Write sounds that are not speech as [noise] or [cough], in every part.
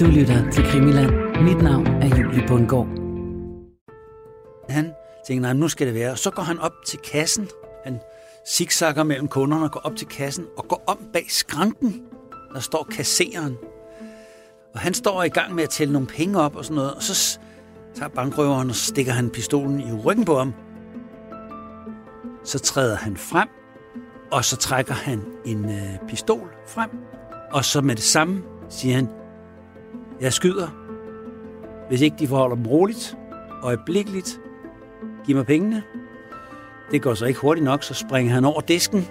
Du lytter til Krimiland. Mit navn er Julie Bundgaard. Han tænker, nej, nu skal det være. Så går han op til kassen. Han zigzagger mellem kunderne og går op til kassen og går om bag skranken. Der står kasseren. Og han står i gang med at tælle nogle penge op og sådan noget. Og så tager bankrøveren og stikker han pistolen i ryggen på ham. Så træder han frem, og så trækker han en øh, pistol frem. Og så med det samme siger han, skyder, hvis ikke de forholder dem roligt, øjeblikkeligt, giv mig pengene. Det går så ikke hurtigt nok, så springer han over disken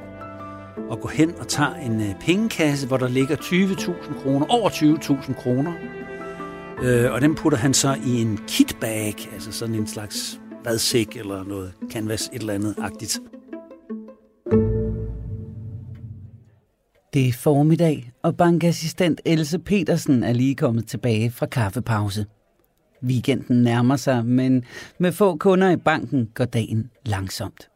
og går hen og tager en øh, pengekasse, hvor der ligger 20.000 kroner, over 20.000 kroner. Øh, og den putter han så i en kitbag, altså sådan en slags badsæk eller noget canvas, et eller andet agtigt. Det er formiddag, og bankassistent Else Petersen er lige kommet tilbage fra kaffepause. Weekenden nærmer sig, men med få kunder i banken går dagen langsomt.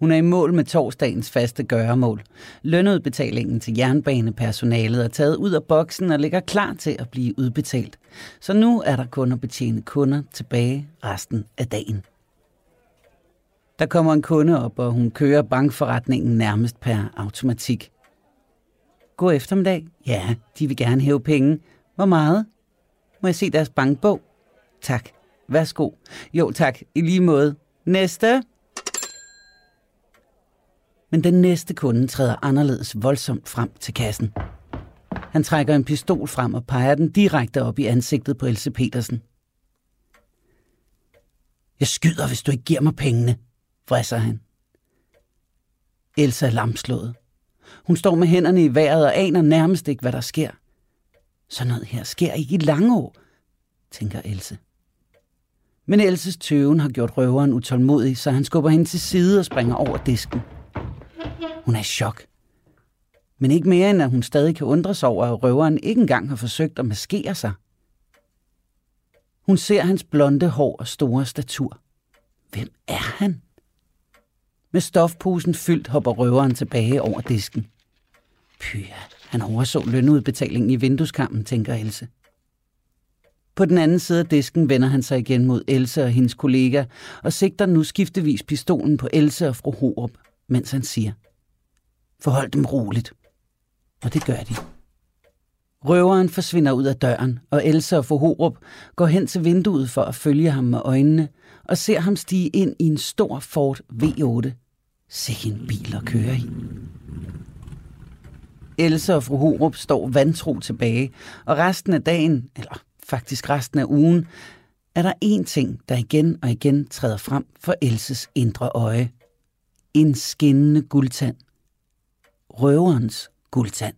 Hun er i mål med torsdagens faste gøremål. Lønudbetalingen til jernbanepersonalet er taget ud af boksen og ligger klar til at blive udbetalt. Så nu er der kun at betjene kunder tilbage resten af dagen. Der kommer en kunde op, og hun kører bankforretningen nærmest per automatik. God eftermiddag. Ja, de vil gerne hæve penge. Hvor meget? Må jeg se deres bankbog? Tak. Værsgo. Jo tak, i lige måde. Næste. Men den næste kunde træder anderledes voldsomt frem til kassen. Han trækker en pistol frem og peger den direkte op i ansigtet på Else Petersen. Jeg skyder, hvis du ikke giver mig pengene, vrisser han. Elsa er lamslået. Hun står med hænderne i vejret og aner nærmest ikke, hvad der sker. Så noget her sker ikke i lange år, tænker Else. Men Elses tøven har gjort røveren utålmodig, så han skubber hende til side og springer over disken. Hun er i chok. Men ikke mere end at hun stadig kan undre sig over, at røveren ikke engang har forsøgt at maskere sig. Hun ser hans blonde hår og store statur. Hvem er han? Med stofposen fyldt hopper røveren tilbage over disken. Pyha, han overså lønudbetalingen i vindueskampen, tænker Else. På den anden side af disken vender han sig igen mod Else og hendes kollega og sigter nu skiftevis pistolen på Else og fru Horup, mens han siger, Forhold dem roligt. Og det gør de. Røveren forsvinder ud af døren, og Else og fru Horup går hen til vinduet for at følge ham med øjnene og ser ham stige ind i en stor Ford V8. Sikke en bil at køre i. Else og fru Horup står vantro tilbage, og resten af dagen, eller faktisk resten af ugen, er der én ting, der igen og igen træder frem for Elses indre øje. En skinnende guldtand. Røverens guldtand.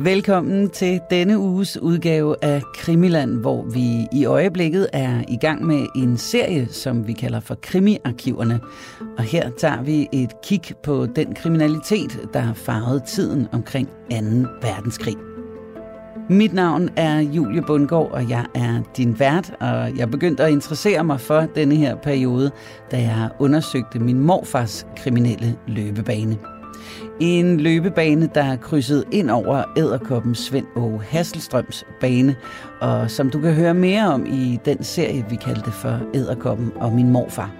Velkommen til denne uges udgave af Krimiland, hvor vi i øjeblikket er i gang med en serie, som vi kalder for Krimiarkiverne. Og her tager vi et kig på den kriminalitet, der har farvet tiden omkring 2. verdenskrig. Mit navn er Julie Bundgaard, og jeg er din vært, og jeg begyndte at interessere mig for denne her periode, da jeg undersøgte min morfars kriminelle løbebane. En løbebane, der er krydset ind over æderkoppen Svend Åge Hasselstrøms bane, og som du kan høre mere om i den serie, vi kaldte for Æderkoppen og min morfar.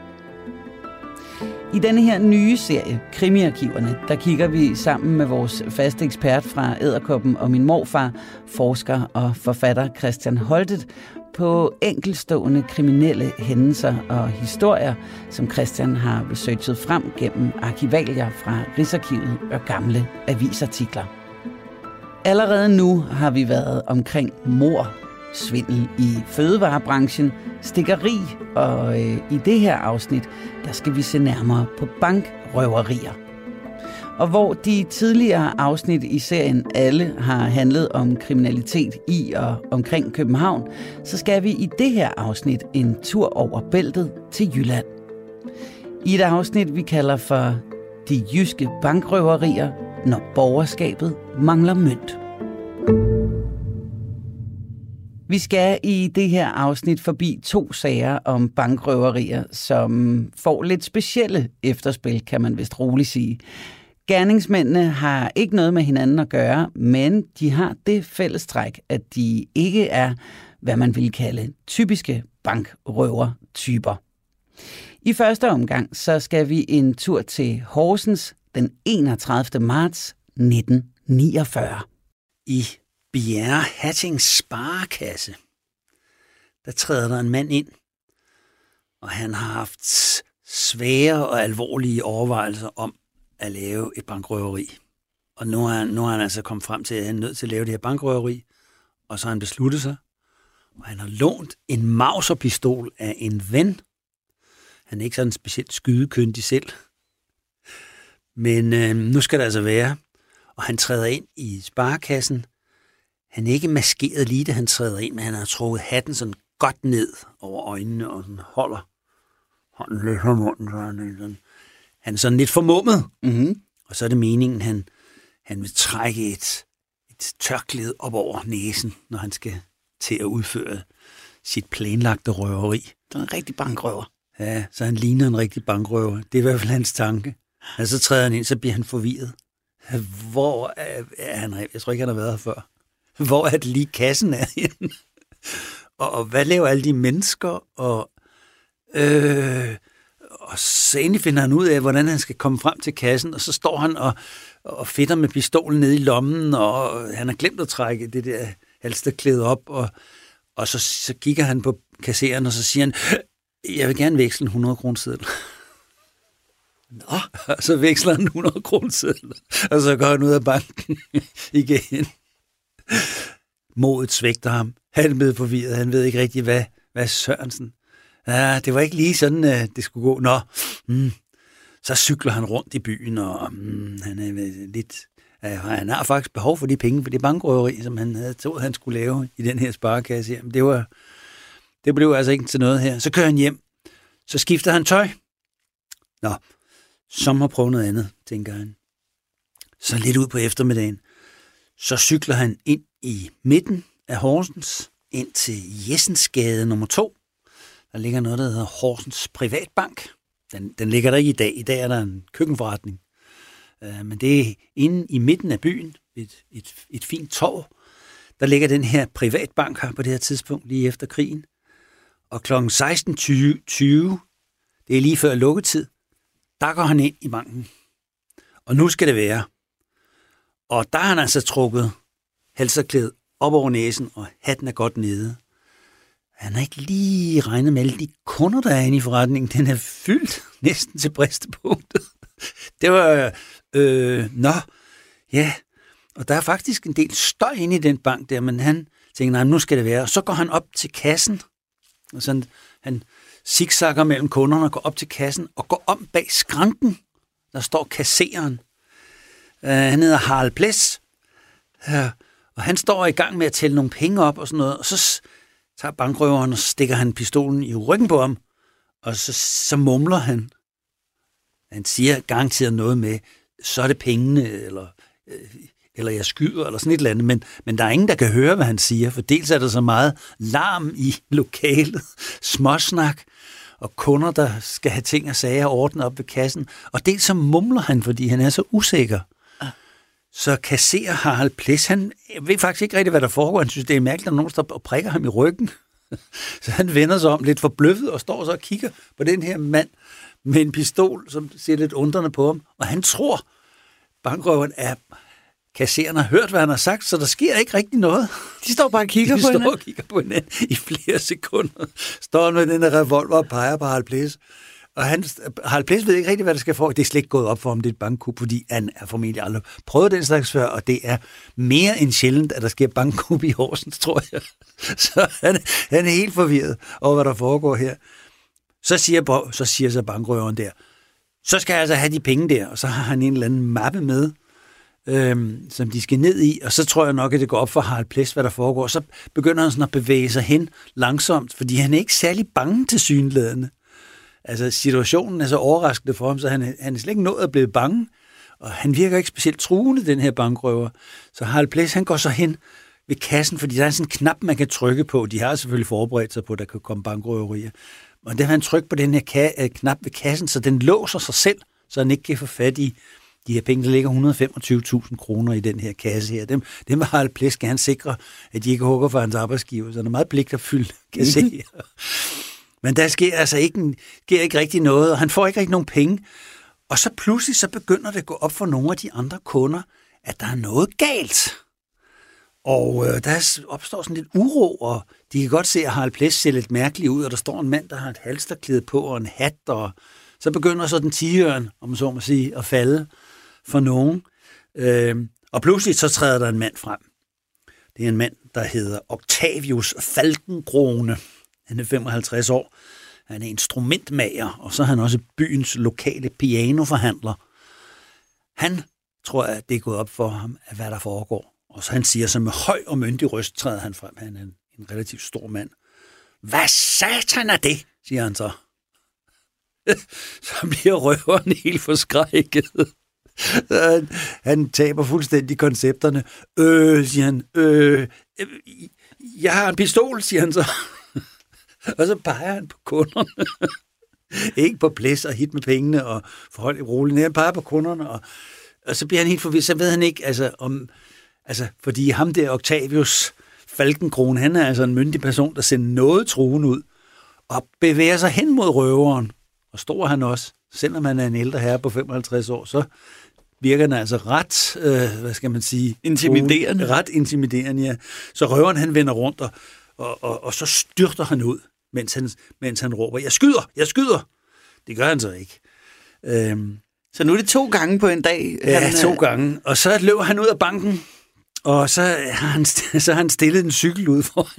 I denne her nye serie, Krimiarkiverne, der kigger vi sammen med vores faste ekspert fra Æderkoppen og min morfar, forsker og forfatter Christian Holtet, på enkelstående kriminelle hændelser og historier, som Christian har researchet frem gennem arkivalier fra Rigsarkivet og gamle avisartikler. Allerede nu har vi været omkring mor, svindel i fødevarebranchen, stikkeri, og øh, i det her afsnit, der skal vi se nærmere på bankrøverier. Og hvor de tidligere afsnit i serien alle har handlet om kriminalitet i og omkring København, så skal vi i det her afsnit en tur over bæltet til Jylland. I et afsnit, vi kalder for De jyske bankrøverier, når borgerskabet mangler mønt. Vi skal i det her afsnit forbi to sager om bankrøverier, som får lidt specielle efterspil, kan man vist roligt sige. Gerningsmændene har ikke noget med hinanden at gøre, men de har det fællestræk, at de ikke er, hvad man vil kalde, typiske bankrøver-typer. I første omgang så skal vi en tur til Horsens den 31. marts 1949. I Bjerre Hattings Sparekasse, der træder der en mand ind, og han har haft svære og alvorlige overvejelser om at lave et bankrøveri. Og nu har, han, nu har han altså kommet frem til, at han er nødt til at lave det her bankrøveri, og så har han besluttet sig, og han har lånt en mauserpistol af en ven. Han er ikke sådan specielt skydekyndig selv. Men øh, nu skal det altså være. Og han træder ind i sparekassen. Han er ikke maskeret lige, da han træder ind, men han har trukket hatten sådan godt ned over øjnene og sådan holder hånden lidt om munden. Så han, sådan han er sådan lidt formummet. Mm-hmm. Og så er det meningen, han, han vil trække et, et tørklæde op over næsen, når han skal til at udføre sit planlagte røveri. Det er en rigtig bankrøver. Ja, så han ligner en rigtig bankrøver. Det er i hvert fald hans tanke. Og så træder han ind, så bliver han forvirret. Hvor er, er han? Jeg tror ikke, han har været her før. Hvor er det lige kassen er henne? og, og hvad laver alle de mennesker? Og, øh, og så endelig finder han ud af, hvordan han skal komme frem til kassen, og så står han og, og fedter med pistolen nede i lommen, og han har glemt at trække det der halsterklæde op, og, og så, så kigger han på kasseren, og så siger han, jeg vil gerne veksle en 100 kroner. Nå, og [laughs] så veksler han 100 kroner og så går han ud af banken [laughs] igen. Modet svægter ham. Han er blevet forvirret. Han ved ikke rigtig, hvad, hvad Sørensen. Ja, det var ikke lige sådan, øh, det skulle gå. Nå, mm. så cykler han rundt i byen, og mm, han er lidt... Øh, han har faktisk behov for de penge, for det bankrøveri, som han havde troet, han skulle lave i den her sparekasse her. Men det, var, det blev altså ikke til noget her. Så kører han hjem. Så skifter han tøj. Nå, som har prøvet noget andet, tænker han. Så lidt ud på eftermiddagen, så cykler han ind i midten af Horsens, ind til Jessensgade nummer 2. Der ligger noget, der hedder Horsens Privatbank. Den, den ligger der ikke i dag. I dag er der en køkkenforretning. Øh, men det er inde i midten af byen, et, et, et fint torv. Der ligger den her privatbank her på det her tidspunkt, lige efter krigen. Og kl. 16.20, det er lige før lukketid, der går han ind i banken. Og nu skal det være. Og der har han altså trukket halserklædet op over næsen, og hatten er godt nede. Han har ikke lige regnet med alle de kunder, der er inde i forretningen. Den er fyldt [laughs] næsten til bristepunktet. [laughs] Det var, øh, nå, ja. Og der er faktisk en del støj inde i den bank der, men han tænker, nej, nu skal det være. Og så går han op til kassen, og sådan, han zigzagger mellem kunderne og går op til kassen og går om bag skranken. Der står kasseren. Uh, han hedder Harald Ples. Uh, øh, og han står i gang med at tælle nogle penge op og sådan noget. Og så tager bankrøveren og stikker han pistolen i ryggen på ham. Og så, så mumler han. Han siger garanteret noget med, så er det pengene, eller, øh, eller jeg skyder, eller sådan et eller andet. Men, men der er ingen, der kan høre, hvad han siger, for dels er der så meget larm i [laughs] lokalet, småsnak, og kunder, der skal have ting og sager ordnet op ved kassen. Og dels så mumler han, fordi han er så usikker. Så kasserer Harald Ples, han ved faktisk ikke rigtig, hvad der foregår. Han synes, det er mærkeligt, at nogen står og prikker ham i ryggen. [laughs] Så han vender sig om lidt forbløffet og står så og kigger på den her mand med en pistol, som ser lidt undrende på ham. Og han tror, bankrøveren er kasseren har hørt, hvad han har sagt, så der sker ikke rigtig noget. De står bare og kigger [laughs] De på står hinanden. og kigger på hinanden i flere sekunder. Står med den der revolver og peger på Harald Ples. Og han, Harald Ples ved ikke rigtig, hvad der skal for. Det er slet ikke gået op for ham, det er et bankkup, fordi han er formentlig aldrig prøvet den slags før, og det er mere end sjældent, at der sker bankkup i Horsens, [laughs] tror jeg. Så han, han er helt forvirret over, hvad der foregår her. Så siger, så siger så bankrøveren der, så skal jeg altså have de penge der, og så har han en eller anden mappe med, øhm, som de skal ned i, og så tror jeg nok, at det går op for Harald Plæs, hvad der foregår. Så begynder han sådan at bevæge sig hen langsomt, fordi han er ikke særlig bange til synlædende. Altså, situationen er så overraskende for ham, så han, han er slet ikke nået at blive bange, og han virker ikke specielt truende, den her bankrøver. Så Harald Ples, han går så hen ved kassen, fordi der er sådan en knap, man kan trykke på. De har selvfølgelig forberedt sig på, at der kan komme bankrøverier. Og der har han trykt på den her ka- knap ved kassen, så den låser sig selv, så han ikke kan få fat i de her penge, der ligger 125.000 kroner i den her kasse her, dem, dem har Harald Plæs gerne sikre, at de ikke hugger for hans arbejdsgiver, så han er meget pligtopfyldt, kan se. Men der sker altså ikke, sker ikke rigtig noget, og han får ikke rigtig nogen penge. Og så pludselig så begynder det at gå op for nogle af de andre kunder, at der er noget galt. Og øh, der opstår sådan lidt uro, og de kan godt se, at Harald Plæs ser lidt mærkeligt ud, og der står en mand, der har et halsterklæde på og en hat, og så begynder så den tigøren, om så må sige, at falde for nogen. Øh, og pludselig så træder der en mand frem. Det er en mand, der hedder Octavius Falkengrone. Han er 55 år. Han er instrumentmager, og så er han også byens lokale pianoforhandler. Han tror, at det er gået op for ham, at hvad der foregår. Og så han siger så med høj og myndig røst, træder han frem. Han er en, en relativt stor mand. Hvad satan er det, siger han så. [laughs] så bliver røveren helt forskrækket. han, han taber fuldstændig koncepterne. Øh, siger han. Øh, jeg har en pistol, siger han så. [laughs] og så peger han på kunderne. [laughs] Ikke på plæs og hit med pengene og forhold i roligt. Han peger på kunderne, og, og så bliver han helt forvirret. Så ved han ikke, altså, om, altså, fordi ham der Octavius Falkenkron, han er altså en myndig person, der sender noget truen ud og bevæger sig hen mod røveren. Og stor han også, selvom han er en ældre herre på 55 år, så virker den altså ret, øh, hvad skal man sige? Intimiderende. Ret intimiderende, ja. Så røveren han vender rundt, og, og, og, og så styrter han ud, mens han, mens han råber, jeg skyder, jeg skyder. Det gør han så ikke. Øhm, så nu er det to gange på en dag? Ja, han, to gange. Og så løber han ud af banken, og så har han, så har han stillet en cykel ud for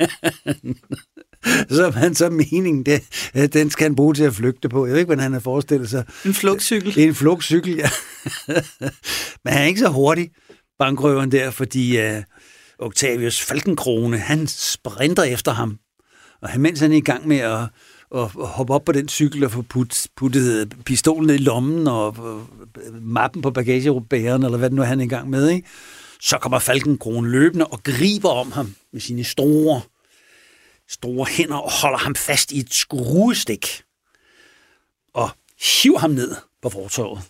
[laughs] så han så meningen, det, den skal han bruge til at flygte på. Jeg ved ikke, hvordan han har forestillet sig. En flugtcykel? En flugtcykel, ja. [laughs] Men han er ikke så hurtig, bankrøveren der, fordi uh, Octavius Falkenkrone, han sprinter efter ham. Og han, mens han er i gang med at, at hoppe op på den cykel og få put, puttet øh, pistolen i lommen og, og mappen på bagagerubæren, eller hvad det nu er, han er i gang med, ikke? så kommer Falkenkrone løbende og griber om ham med sine store store hænder og holder ham fast i et skruestik og hiver ham ned på fortorvet.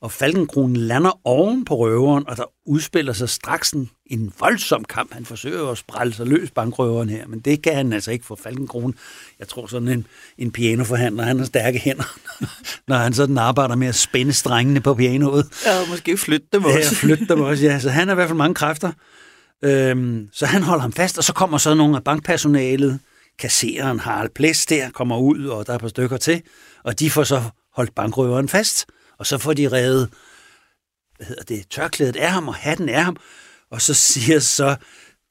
Og Falkenkronen lander oven på røveren, og der udspiller sig straks en, en voldsom kamp. Han forsøger at sprælle sig løs bankrøveren her, men det kan han altså ikke for Falkenkronen. Jeg tror sådan en, en pianoforhandler, han har stærke hænder, [laughs] når han sådan arbejder med at spænde strengene på pianoet. Ja, måske flytte dem også. Ja, flytte dem også, ja. Så han har i hvert fald mange kræfter. Øhm, så han holder ham fast, og så kommer så nogle af bankpersonalet, kassereren Harald Plæs der, kommer ud, og der er et par stykker til, og de får så holdt bankrøveren fast, og så får de reddet hvad hedder det, tørklædet af ham, og hatten af ham, og så siger så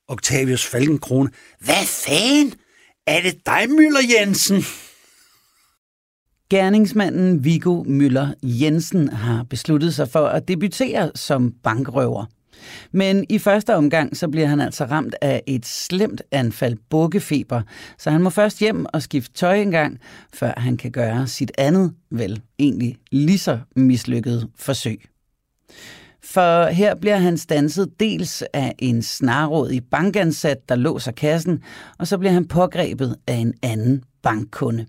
Octavius Falkenkrone, hvad fanden? Er det dig, Møller Jensen? Gerningsmanden Viggo Møller Jensen har besluttet sig for at debutere som bankrøver. Men i første omgang, så bliver han altså ramt af et slemt anfald bukkefeber, så han må først hjem og skifte tøj en gang, før han kan gøre sit andet, vel egentlig lige så mislykket forsøg. For her bliver han stanset dels af en snarrådig bankansat, der låser kassen, og så bliver han pågrebet af en anden bankkunde.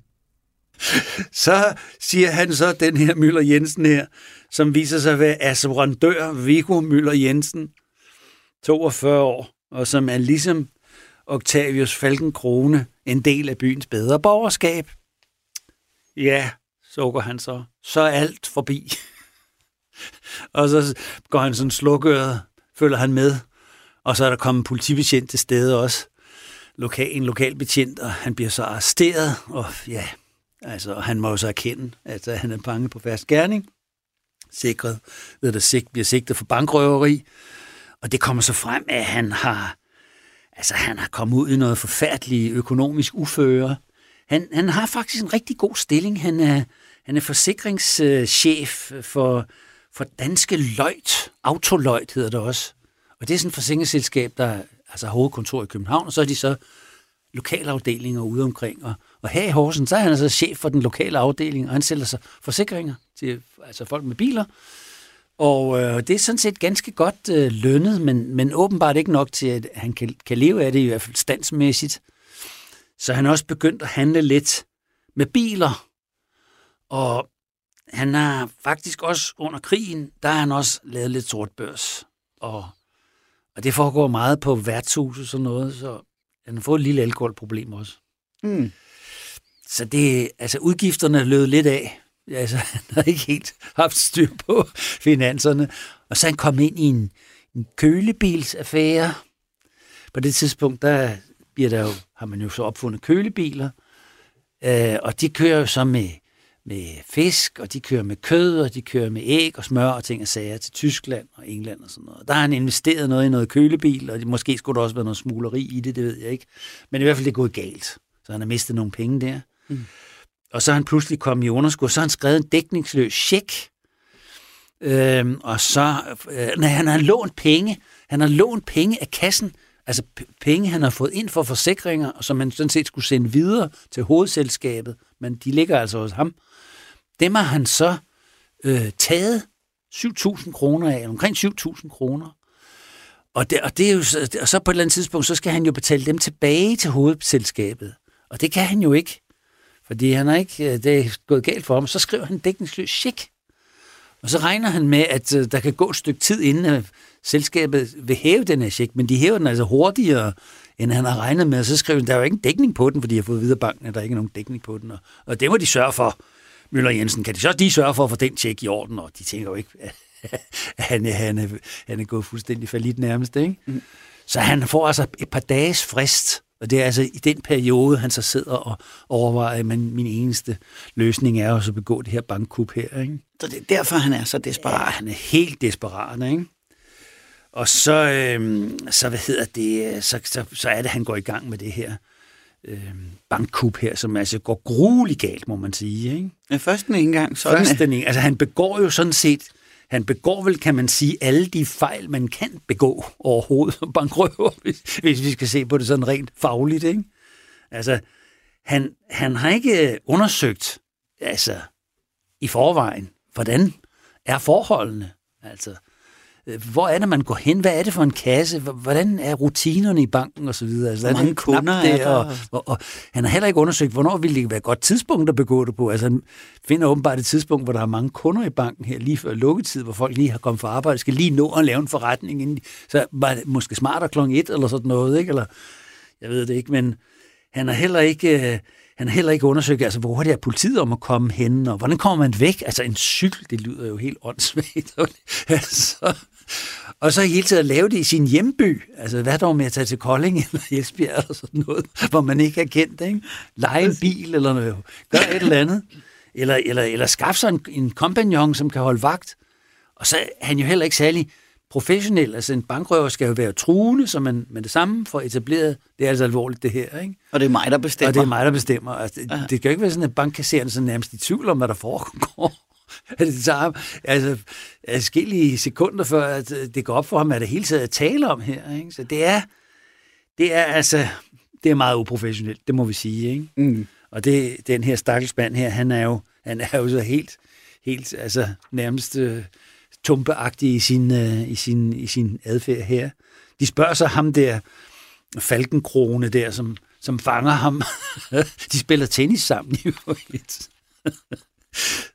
[laughs] Så siger han så, den her Møller Jensen her, som viser sig at være assurandør Viggo Møller Jensen, 42 år, og som er ligesom Octavius Falkenkrone en del af byens bedre borgerskab. Ja, sukker han så. Så er alt forbi. [laughs] og så går han sådan slukøret, følger han med, og så er der kommet en politibetjent til stede også. Lokal, en lokal betjent, og han bliver så arresteret, og ja, altså, han må jo så erkende, at øh, han er bange på fast gerning sikret, ved at sigt, bliver sigtet for bankrøveri. Og det kommer så frem, at han har, altså han har kommet ud i noget forfærdeligt økonomisk uføre. Han, han har faktisk en rigtig god stilling. Han er, han er forsikringschef for, for Danske Løjt. Autoløjt hedder det også. Og det er sådan et forsikringsselskab, der altså har hovedkontor i København, og så er de så lokalafdelinger ude omkring. Og, og her i Horsens, så er han altså chef for den lokale afdeling, og han sælger sig forsikringer til altså folk med biler. Og øh, det er sådan set ganske godt øh, lønnet, men, men åbenbart ikke nok til, at han kan, kan leve af det, i hvert fald standsmæssigt. Så han er også begyndt at handle lidt med biler. Og han har faktisk også under krigen, der har han også lavet lidt sortbørs. Og, og det foregår meget på værtshus og sådan noget, så han har fået et lille alkoholproblem også. Mm. Så det, altså udgifterne lød lidt af. Altså, [laughs] han havde ikke helt haft styr på finanserne. Og så han kom ind i en, en kølebilsaffære. På det tidspunkt, der bliver der jo, har man jo så opfundet kølebiler. Øh, og de kører jo så med, med fisk, og de kører med kød, og de kører med æg og smør og ting og sager til Tyskland og England og sådan noget. Der har han investeret noget i noget kølebil, og måske skulle der også være noget smugleri i det, det ved jeg ikke. Men i hvert fald det er gået galt. Så han har mistet nogle penge der. Mm. Og så er han pludselig kommet i underskud, så har han skrevet en dækningsløs check. Øhm, og så, øh, nej, han har lånt penge. Han har lånt penge af kassen, altså penge, han har fået ind for forsikringer, som han sådan set skulle sende videre til hovedselskabet, men de ligger altså hos ham. Dem har han så øh, taget 7.000 kroner af, omkring 7.000 kroner. Og, det, og, det er jo, og så på et eller andet tidspunkt, så skal han jo betale dem tilbage til hovedselskabet. Og det kan han jo ikke, fordi han er ikke, øh, det er gået galt for ham. Så skriver han dækningsløs check. Og så regner han med, at øh, der kan gå et stykke tid, inden øh, selskabet vil hæve den her check, men de hæver den altså hurtigere, end han har regnet med. Og så skriver han, der er jo ikke dækning på den, fordi jeg har fået videre banken, at der ikke er nogen dækning på den. Og, og det må de sørge for. Møller Jensen, kan de så lige sørge for at få den tjek i orden? Og de tænker jo ikke, [laughs] at han, han, er, han er gået fuldstændig falit nærmest. Ikke? Mm. Så han får altså et par dages frist og det er altså i den periode, han så sidder og overvejer, at min eneste løsning er at begå det her bankkup her. Ikke? Så det er derfor, han er så desperat? Ja, han er helt desperat. Ikke? Og så, øh, så, hvad hedder det, så, så, så er det, han går i gang med det her øh, bankkup her, som altså går grueligt galt, må man sige. Ikke? Ja, først den ene gang. Sådan først den ene, altså han begår jo sådan set han begår vel, kan man sige, alle de fejl, man kan begå overhovedet som bankrøver, [laughs] hvis, hvis vi skal se på det sådan rent fagligt. Ikke? Altså, han, han har ikke undersøgt altså, i forvejen, hvordan er forholdene. Altså, hvor er det, man går hen? Hvad er det for en kasse? Hvordan er rutinerne i banken og så videre? Altså, Hvor mange kunder er der? Og, og, og, han har heller ikke undersøgt, hvornår ville det være et godt tidspunkt at begå det på. Altså, han finder åbenbart et tidspunkt, hvor der er mange kunder i banken her, lige før lukketid, hvor folk lige har kommet fra arbejde, skal lige nå at lave en forretning. Inden, så var det måske smartere klokken et eller sådan noget, ikke? Eller, jeg ved det ikke, men han har heller ikke... Øh, han har heller ikke undersøgt, altså, hvor hurtigt er politiet om at komme hen, og hvordan kommer man væk? Altså, en cykel, det lyder jo helt åndssvagt. [laughs] altså, og så hele tiden at lave det i sin hjemby. Altså, hvad dog med at tage til Kolding [laughs] eller Esbjerg eller sådan noget, hvor man ikke er kendt, ikke? Lege en bil eller noget. Gør et eller andet. Eller, eller, eller skaffe sig en, en kompagnon, som kan holde vagt. Og så er han jo heller ikke særlig professionel. Altså en bankrøver skal jo være truende, så man med det samme får etableret, det er altså alvorligt det her. Ikke? Og det er mig, der bestemmer. Og det er mig, der bestemmer. Altså, det, det kan jo ikke være sådan, at bankkassererne så nærmest i tvivl om, hvad der foregår. [laughs] det tager altså, forskellige sekunder, før at øh, det går op for ham, at det hele taget er tale om her. Ikke? Så det er, det er altså, det er meget uprofessionelt, det må vi sige. Ikke? Mm. Og det, den her stakkelsmand her, han er jo, han er jo så helt, helt altså, nærmest uh, tumpeagtig i sin, øh, i, sin, i sin adfærd her. De spørger så ham der, falkenkrone der, som, som fanger ham. [laughs] De spiller tennis sammen i [laughs]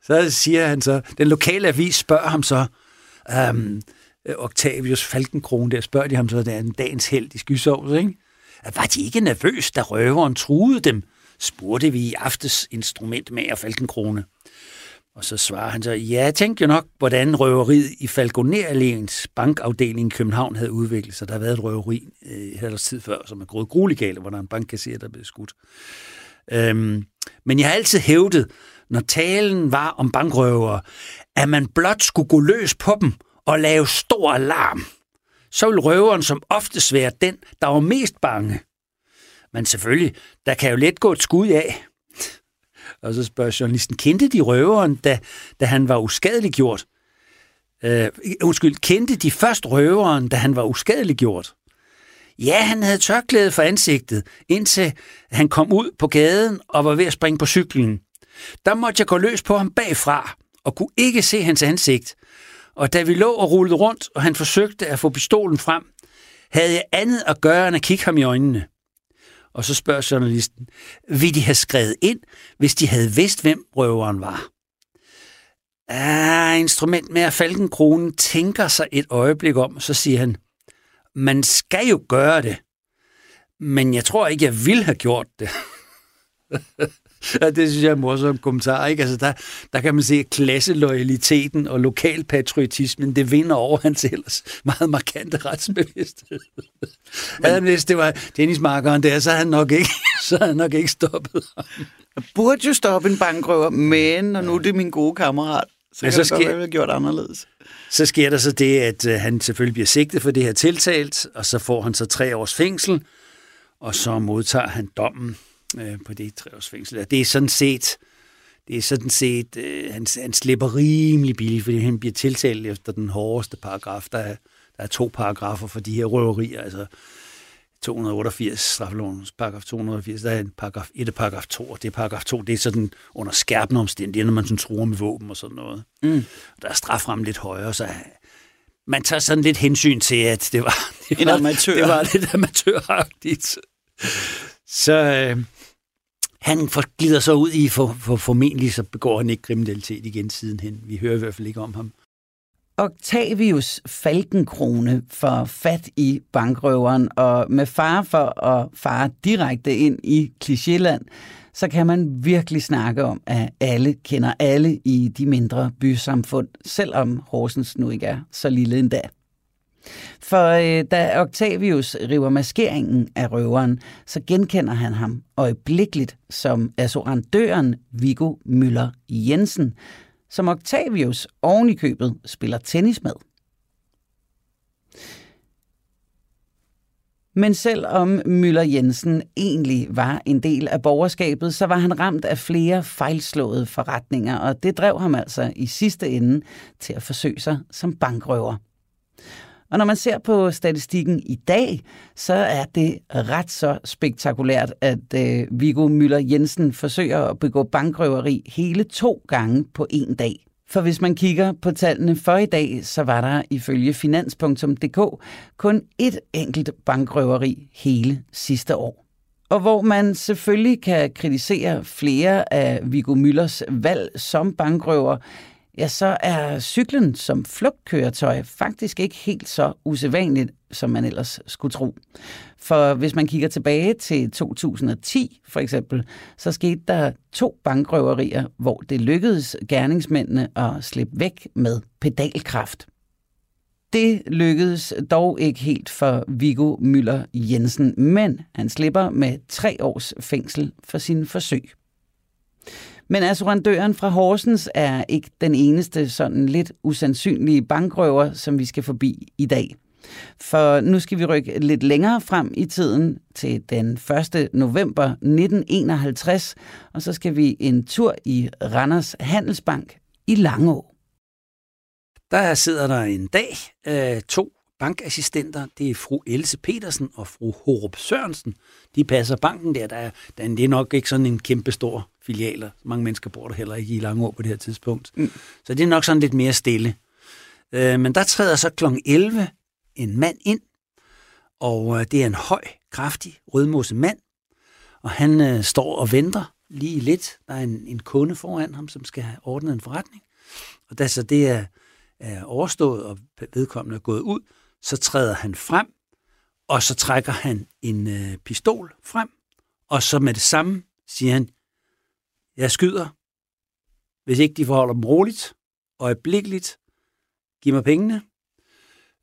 så siger han så, den lokale avis spørger ham så, øhm, Octavius Falkenkrone der spørger de ham så, der er en dagens held i skysovs, ikke? Var de ikke nervøs, da røveren truede dem? spurgte vi i aftes instrument med Falkenkrone. Og så svarer han så, ja, jeg tænkte jo nok, hvordan røveriet i Falconer bankafdeling i København havde udviklet sig. Der har været et røveri øh, halvårs tid før, som er gået grueligt hvor der er en bankkasser, der blev skudt. Øhm, men jeg har altid hævdet, når talen var om bankrøvere, at man blot skulle gå løs på dem og lave stor alarm. Så vil røveren som oftest være den, der var mest bange. Men selvfølgelig, der kan jo let gå et skud af. Og så spørger journalisten, kendte de røveren, da, da han var uskadeliggjort? Øh, undskyld, kendte de først røveren, da han var uskadeliggjort? Ja, han havde tørklæde for ansigtet, indtil han kom ud på gaden og var ved at springe på cyklen. Der måtte jeg gå løs på ham bagfra og kunne ikke se hans ansigt. Og da vi lå og rullede rundt, og han forsøgte at få pistolen frem, havde jeg andet at gøre end at kigge ham i øjnene. Og så spørger journalisten, vil de have skrevet ind, hvis de havde vidst, hvem røveren var? ah, instrument med, at Falkenkronen tænker sig et øjeblik om, så siger han, man skal jo gøre det, men jeg tror ikke, jeg ville have gjort det. [laughs] Ja, det synes jeg er en morsom kommentar. Ikke? Altså, der, der kan man se klasselojaliteten og lokalpatriotismen, det vinder over hans ellers meget markante retsbevidsthed. Men, ja, hvis det var tennismarkeren der, så havde han nok ikke, [laughs] så havde han nok ikke stoppet ham. Jeg burde jo stoppe en bankrøver, men når nu det er min gode kammerat, så, ja, så sker, godt gjort anderledes. Så sker der så det, at uh, han selvfølgelig bliver sigtet for det her tiltalt, og så får han så tre års fængsel, og så modtager han dommen øh, på det tre års fængsel. Det er sådan set, det er sådan set øh, han, han slipper rimelig billigt, fordi han bliver tiltalt efter den hårdeste paragraf. Der er, der er to paragrafer for de her røverier, altså 288, straffelovens paragraf 280, der er en paragraf 1 og paragraf 2, og det er paragraf 2, det er sådan under skærpende omstændigheder, når man sådan truer med våben og sådan noget. Mm. Der er straframmen lidt højere, så man tager sådan lidt hensyn til, at det var, det var, amatør. det var lidt amatøragtigt. Så, øh, han glider så ud i, for, for formentlig så begår han ikke kriminalitet igen sidenhen. Vi hører i hvert fald ikke om ham. Octavius Falkenkrone får fat i bankrøveren, og med far for at fare direkte ind i Klichéland, så kan man virkelig snakke om, at alle kender alle i de mindre bysamfund, selvom Horsens nu ikke er så lille endda. For øh, da Octavius river maskeringen af røveren, så genkender han ham øjeblikkeligt som assurandøren Viggo Møller Jensen, som Octavius oven i købet spiller tennis med. Men selvom Møller Jensen egentlig var en del af borgerskabet, så var han ramt af flere fejlslåede forretninger, og det drev ham altså i sidste ende til at forsøge sig som bankrøver. Og når man ser på statistikken i dag, så er det ret så spektakulært, at øh, Viggo Møller Jensen forsøger at begå bankrøveri hele to gange på en dag. For hvis man kigger på tallene for i dag, så var der ifølge finans.dk kun et enkelt bankrøveri hele sidste år. Og hvor man selvfølgelig kan kritisere flere af Viggo Müllers valg som bankrøver, ja, så er cyklen som flugtkøretøj faktisk ikke helt så usædvanligt, som man ellers skulle tro. For hvis man kigger tilbage til 2010 for eksempel, så skete der to bankrøverier, hvor det lykkedes gerningsmændene at slippe væk med pedalkraft. Det lykkedes dog ikke helt for Viggo Møller Jensen, men han slipper med tre års fængsel for sine forsøg. Men assurandøren fra Horsens er ikke den eneste sådan lidt usandsynlige bankrøver, som vi skal forbi i dag. For nu skal vi rykke lidt længere frem i tiden til den 1. november 1951, og så skal vi en tur i Randers Handelsbank i Langå. Der sidder der en dag øh, to bankassistenter. Det er fru Else Petersen og fru Horup Sørensen. De passer banken der. der, er, der det er nok ikke sådan en kæmpe stor filialer. Mange mennesker bor der heller ikke i Langå på det her tidspunkt. Mm. Så det er nok sådan lidt mere stille. Øh, men der træder så kl. 11 en mand ind, og øh, det er en høj, kraftig, rødmose mand, og han øh, står og venter lige lidt. Der er en, en kunde foran ham, som skal have ordnet en forretning. Og da så det er, er overstået, og vedkommende er gået ud, så træder han frem, og så trækker han en øh, pistol frem, og så med det samme siger han, jeg skyder. Hvis ikke de forholder dem roligt, øjeblikkeligt, giv mig pengene.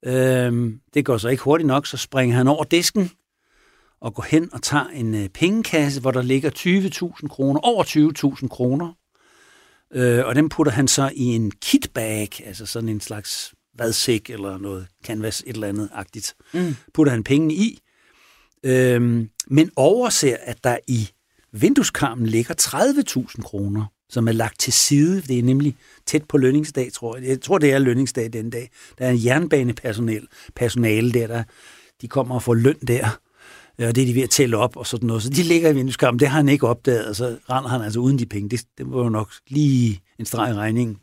Øhm, det går så ikke hurtigt nok, så springer han over disken og går hen og tager en øh, pengekasse, hvor der ligger 20.000 kroner, over 20.000 kroner. Øh, og den putter han så i en kitbag, altså sådan en slags vadsæk eller noget canvas, et eller andet agtigt. Mm. Putter han pengene i, øhm, men overser, at der i vindueskarmen ligger 30.000 kroner, som er lagt til side. Det er nemlig tæt på lønningsdag, tror jeg. Jeg tror, det er lønningsdag den dag. Der er en jernbanepersonale personale der, der de kommer og får løn der. Og det er de ved at tælle op og sådan noget. Så de ligger i vindueskarmen. Det har han ikke opdaget, og så render han altså uden de penge. Det, det var jo nok lige en streg i regningen,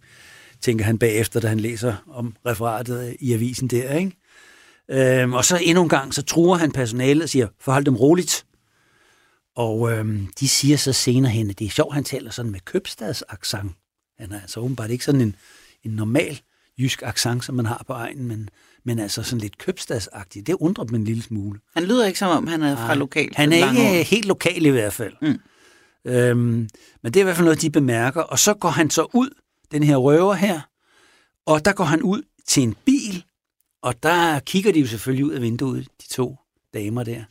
tænker han bagefter, da han læser om referatet i avisen der. Ikke? Øhm, og så endnu en gang, så truer han personalet og siger, forhold dem roligt. Og øhm, de siger så senere hen, at det er sjovt, han taler sådan med købstadsaksang. Han er altså åbenbart ikke sådan en, en normal jysk accent, som man har på egen, men, men altså sådan lidt købstadsagtig. Det undrer mig en lille smule. Han lyder ikke som om, han er fra lokal. Han er ikke helt lokal i hvert fald. Mm. Øhm, men det er i hvert fald noget, de bemærker. Og så går han så ud, den her røver her, og der går han ud til en bil, og der kigger de jo selvfølgelig ud af vinduet, de to damer der,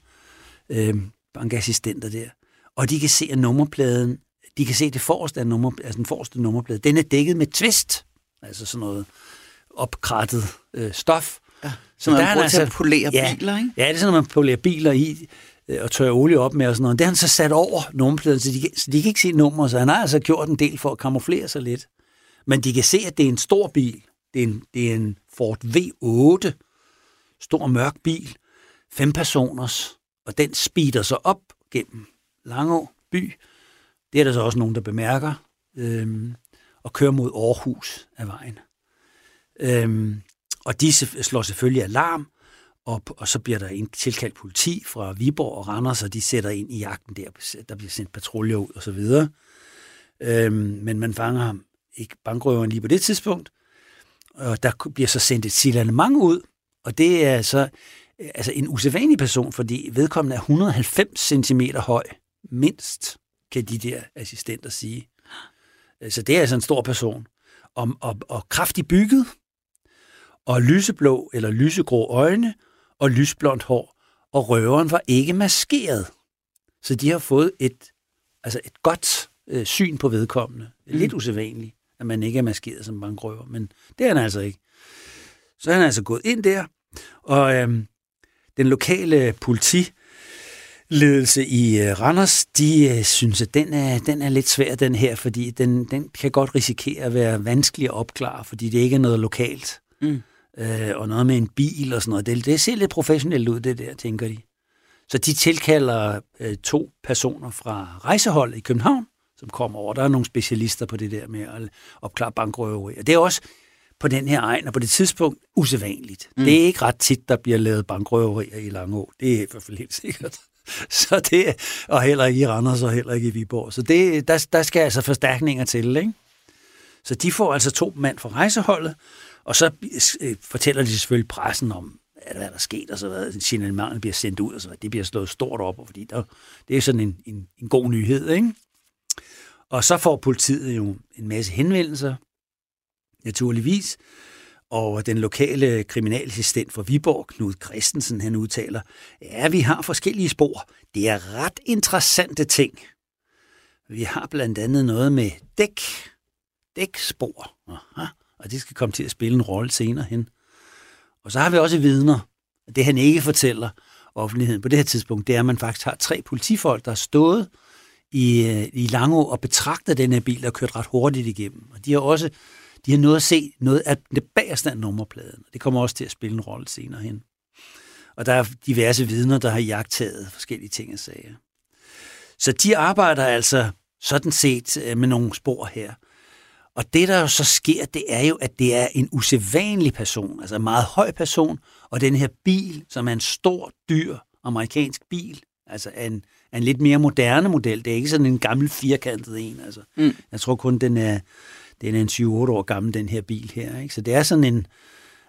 øhm, bankassistenter der, og de kan se, at nummerpladen, de kan se det forreste af nummer, altså den forreste nummerplade, den er dækket med twist, altså sådan noget opkrattet øh, stof. Ja, så man bruger altså, til at polere ja, biler, ikke? Ja, det er sådan, at man polerer biler i øh, og tørrer olie op med og sådan noget. Det har han så sat over nummerpladen, så de, så de kan ikke se nummer, så han har altså gjort en del for at kamuflere sig lidt. Men de kan se, at det er en stor bil. Det er en, det er en Ford V8, stor mørk bil, fem personers, og den speeder sig op gennem Langå by. Det er der så også nogen, der bemærker, øhm, og kører mod Aarhus af vejen. Øhm, og de slår selvfølgelig alarm, og, og så bliver der en tilkaldt politi fra Viborg og Randers, og de sætter ind i jagten der. Der bliver sendt patruljer ud og så videre. Øhm, men man fanger ham ikke bankrøveren lige på det tidspunkt. Og der bliver så sendt et signalement ud, og det er så altså en usædvanlig person, fordi vedkommende er 190 cm høj, mindst, kan de der assistenter sige. Så det er altså en stor person. Og, og, og kraftig bygget, og lyseblå eller lysegrå øjne, og lysblondt hår, og røveren var ikke maskeret. Så de har fået et, altså et godt øh, syn på vedkommende. Mm. Lidt usædvanligt, at man ikke er maskeret som bankrøver, men det er han altså ikke. Så han er altså gået ind der, og øhm, den lokale politi ledelse i øh, Randers, de øh, synes, at den er, den er lidt svær, den her, fordi den, den kan godt risikere at være vanskelig at opklare, fordi det ikke er noget lokalt. Mm. Øh, og noget med en bil og sådan noget. Det, det ser lidt professionelt ud, det der, tænker de. Så de tilkalder øh, to personer fra rejseholdet i København, som kommer over. Der er nogle specialister på det der med at opklare bankrøveri. Og det er også på den her egen, og på det tidspunkt usædvanligt. Mm. Det er ikke ret tit, der bliver lavet bankrøverier i Langå. Det er i hvert fald helt sikkert. [laughs] Så det, og heller ikke i Randers, og heller ikke i Viborg. Så det, der, der skal altså forstærkninger til, ikke? Så de får altså to mand fra rejseholdet, og så øh, fortæller de selvfølgelig pressen om, hvad der er sket, og så hvad, signalementet bliver sendt ud, og så det bliver slået stort op, fordi der, det er sådan en, en, en god nyhed, ikke? Og så får politiet jo en masse henvendelser, naturligvis, og den lokale kriminalassistent for Viborg, Knud Christensen, han udtaler, ja, vi har forskellige spor. Det er ret interessante ting. Vi har blandt andet noget med dæk, dækspor, Aha, og det skal komme til at spille en rolle senere hen. Og så har vi også vidner. Det han ikke fortæller offentligheden på det her tidspunkt, det er, at man faktisk har tre politifolk, der har stået i, øh, i Langå og betragtet den her bil, der har kørt ret hurtigt igennem. Og de har også de har noget at se noget af det bagerste af nummerpladen. Det kommer også til at spille en rolle senere hen. Og der er diverse vidner, der har jagtet forskellige ting og sager. Så de arbejder altså sådan set øh, med nogle spor her. Og det, der jo så sker, det er jo, at det er en usædvanlig person, altså en meget høj person, og den her bil, som er en stor, dyr amerikansk bil, altså en, en lidt mere moderne model. Det er ikke sådan en gammel firkantet en. Altså. Mm. Jeg tror kun, den er, den er en 7-8 år gammel, den her bil her. Ikke? Så det er sådan en,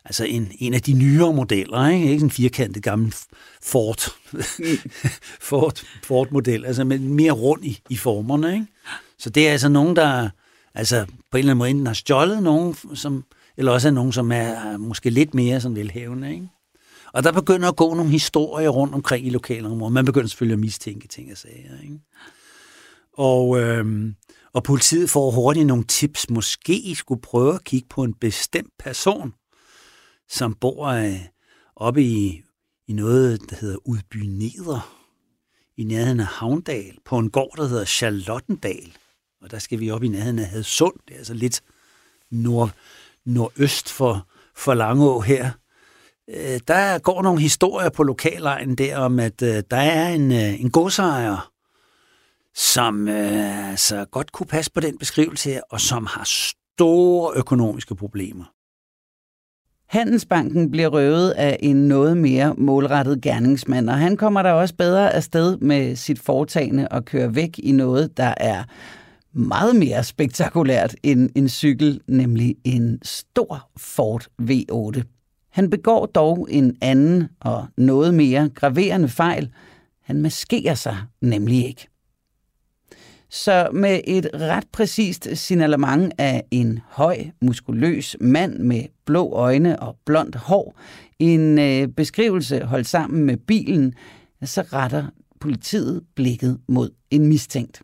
altså en, en af de nyere modeller, ikke, ikke en firkantet gammel Ford, [laughs] Ford, Ford-model, altså med mere rund i, i formerne. Ikke? Så det er altså nogen, der altså på en eller anden måde enten har stjålet nogen, som, eller også er nogen, som er måske lidt mere sådan velhævende. Ikke? Og der begynder at gå nogle historier rundt omkring i lokalområdet. Man begynder selvfølgelig at mistænke ting og sager. Ikke? Og, øhm, og politiet får hurtigt nogle tips. Måske I skulle prøve at kigge på en bestemt person, som bor øh, oppe i, i noget, der hedder Udby Neder, i nærheden af Havndal, på en gård, der hedder Charlottendal. Og der skal vi op i nærheden af Hadsund. Det er altså lidt nord, nordøst for, for Langå her. Øh, der går nogle historier på lokalejen der om, at øh, der er en, øh, en godsejer, som øh, altså godt kunne passe på den beskrivelse her, og som har store økonomiske problemer. Handelsbanken bliver røvet af en noget mere målrettet gerningsmand, og han kommer der også bedre afsted med sit foretagende og kører væk i noget, der er meget mere spektakulært end en cykel, nemlig en stor Ford V8. Han begår dog en anden og noget mere graverende fejl. Han maskerer sig nemlig ikke. Så med et ret præcist signalement af en høj, muskuløs mand med blå øjne og blondt hår, en øh, beskrivelse holdt sammen med bilen, så retter politiet blikket mod en mistænkt.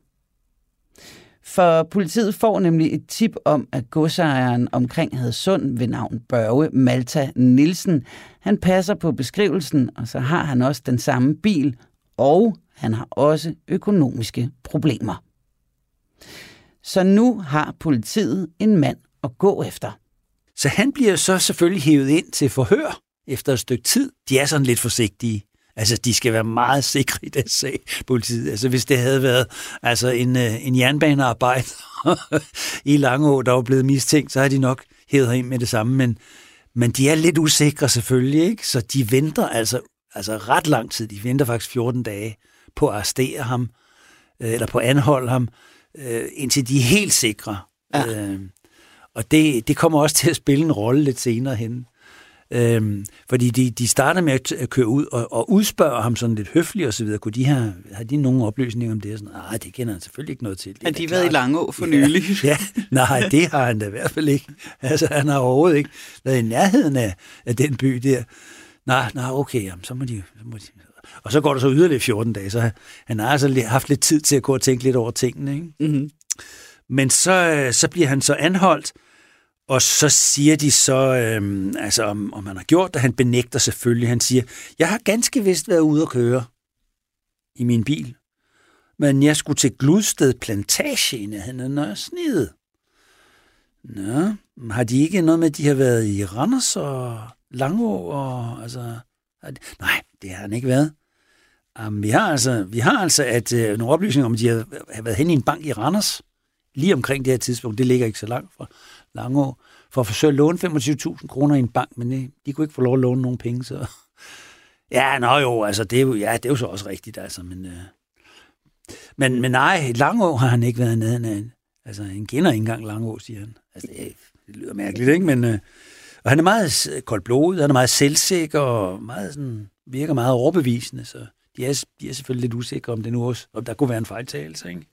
For politiet får nemlig et tip om, at godsejeren omkring Hadsund ved navn Børge Malta Nielsen, han passer på beskrivelsen, og så har han også den samme bil, og han har også økonomiske problemer. Så nu har politiet en mand at gå efter. Så han bliver så selvfølgelig hævet ind til forhør efter et stykke tid. De er sådan lidt forsigtige. Altså, de skal være meget sikre i den sag, politiet. Altså, hvis det havde været altså, en, øh, en jernbanearbejde [laughs] i Langeå, der var blevet mistænkt, så har de nok hævet ind med det samme. Men, men de er lidt usikre selvfølgelig, ikke? Så de venter altså, altså ret lang tid. De venter faktisk 14 dage på at arrestere ham, øh, eller på at anholde ham, øh, indtil de er helt sikre. Ja. Øh, og det, det kommer også til at spille en rolle lidt senere hen. Øhm, fordi de, de starter med at køre ud og, og udspørge ham sådan lidt høfligt og så videre. Kunne de have, har de nogen oplysninger om det? Sådan, nej, det kender han selvfølgelig ikke noget til. Har de været i Langå for nylig? Ja, [laughs] ja, nej, det har han da i hvert fald ikke. Altså, han har overhovedet ikke været i nærheden af, af den by der. Nej, nej, okay, jamen, så må de, så må de og så går der så yderligere 14 dage, så han har altså haft lidt tid til at gå og tænke lidt over tingene. Ikke? Mm-hmm. Men så, så bliver han så anholdt, og så siger de så, øhm, altså om, om han har gjort det, han benægter selvfølgelig. Han siger, jeg har ganske vist været ude at køre i min bil, men jeg skulle til Gludsted Plantage i nærheden af Snede. Nå, har de ikke noget med, at de har været i Randers og Langå? Og, altså, de, nej, det har han ikke været. Um, vi, har altså, vi har altså at, øh, nogle oplysninger om, at de har, har været hen i en bank i Randers, lige omkring det her tidspunkt. Det ligger ikke så langt fra Langå, for at forsøge at låne 25.000 kroner i en bank, men de, de kunne ikke få lov at låne nogen penge, så... [laughs] Ja, nå jo, altså, det er jo, ja, det er jo så også rigtigt, altså, men... Øh, men, men nej, Langå har han ikke været nede af. Altså, han kender ikke engang Langå, siger han. Altså, det, det lyder mærkeligt, ikke? Men, øh, og han er meget koldblodet, han er meget selvsikker, og meget sådan, virker meget overbevisende, så de er, de er selvfølgelig lidt usikre om det nu også, om der kunne være en fejltagelse, ikke?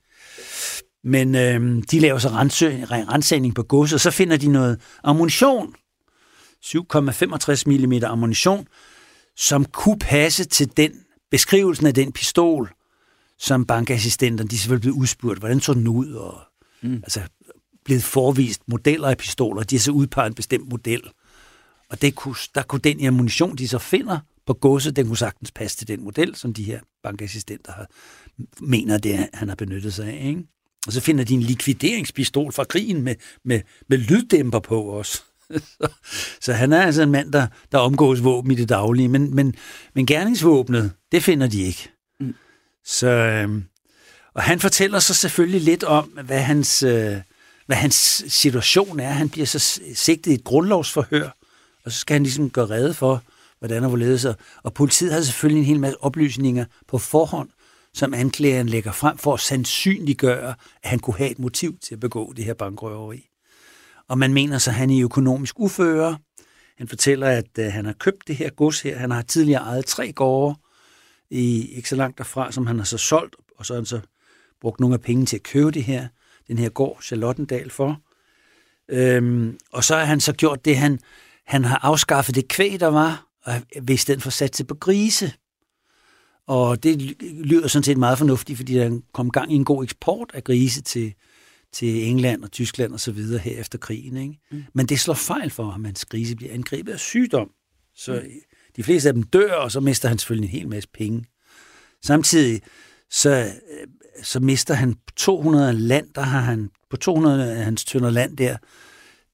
Men øh, de laver så rensagning på godset, og så finder de noget ammunition. 7,65 mm ammunition, som kunne passe til den beskrivelse af den pistol, som bankassistenterne, de er selvfølgelig blevet udspurgt, hvordan så den ud, og mm. altså blevet forvist modeller af pistoler, de har så udpeget en bestemt model. Og det kunne, der kunne den ammunition, de så finder på godset, den kunne sagtens passe til den model, som de her bankassistenter har, mener, det han har benyttet sig af. Ikke? Og så finder de en likvideringspistol fra krigen med, med, med lyddæmper på os. [laughs] så, så han er altså en mand, der, der omgås våben i det daglige, men, men, men gerningsvåbnet, det finder de ikke. Mm. Så, øhm, og han fortæller så selvfølgelig lidt om, hvad hans, øh, hvad hans situation er. Han bliver så sigtet i et grundlovsforhør, og så skal han ligesom gøre rede for, hvordan og hvorledes. Og politiet har selvfølgelig en hel masse oplysninger på forhånd, som anklageren lægger frem for at sandsynliggøre, at han kunne have et motiv til at begå det her bankrøveri. Og man mener så, at han er økonomisk ufører. Han fortæller, at øh, han har købt det her gods her. Han har tidligere ejet tre gårde, i, ikke så langt derfra, som han har så solgt, og så har han så brugt nogle af pengene til at købe det her, den her gård, Charlottendal, for. Øhm, og så har han så gjort det, han, han har afskaffet det kvæg, der var, og vil i stedet for sat til på grise. Og det lyder sådan set meget fornuftigt, fordi der kom gang i en god eksport af grise til, til England og Tyskland og så videre her efter krigen. Ikke? Mm. Men det slår fejl for ham, at hans grise bliver angrebet af sygdom. Så mm. de fleste af dem dør, og så mister han selvfølgelig en hel masse penge. Samtidig så, så mister han 200 land, der har han, på 200 af hans tønder land der,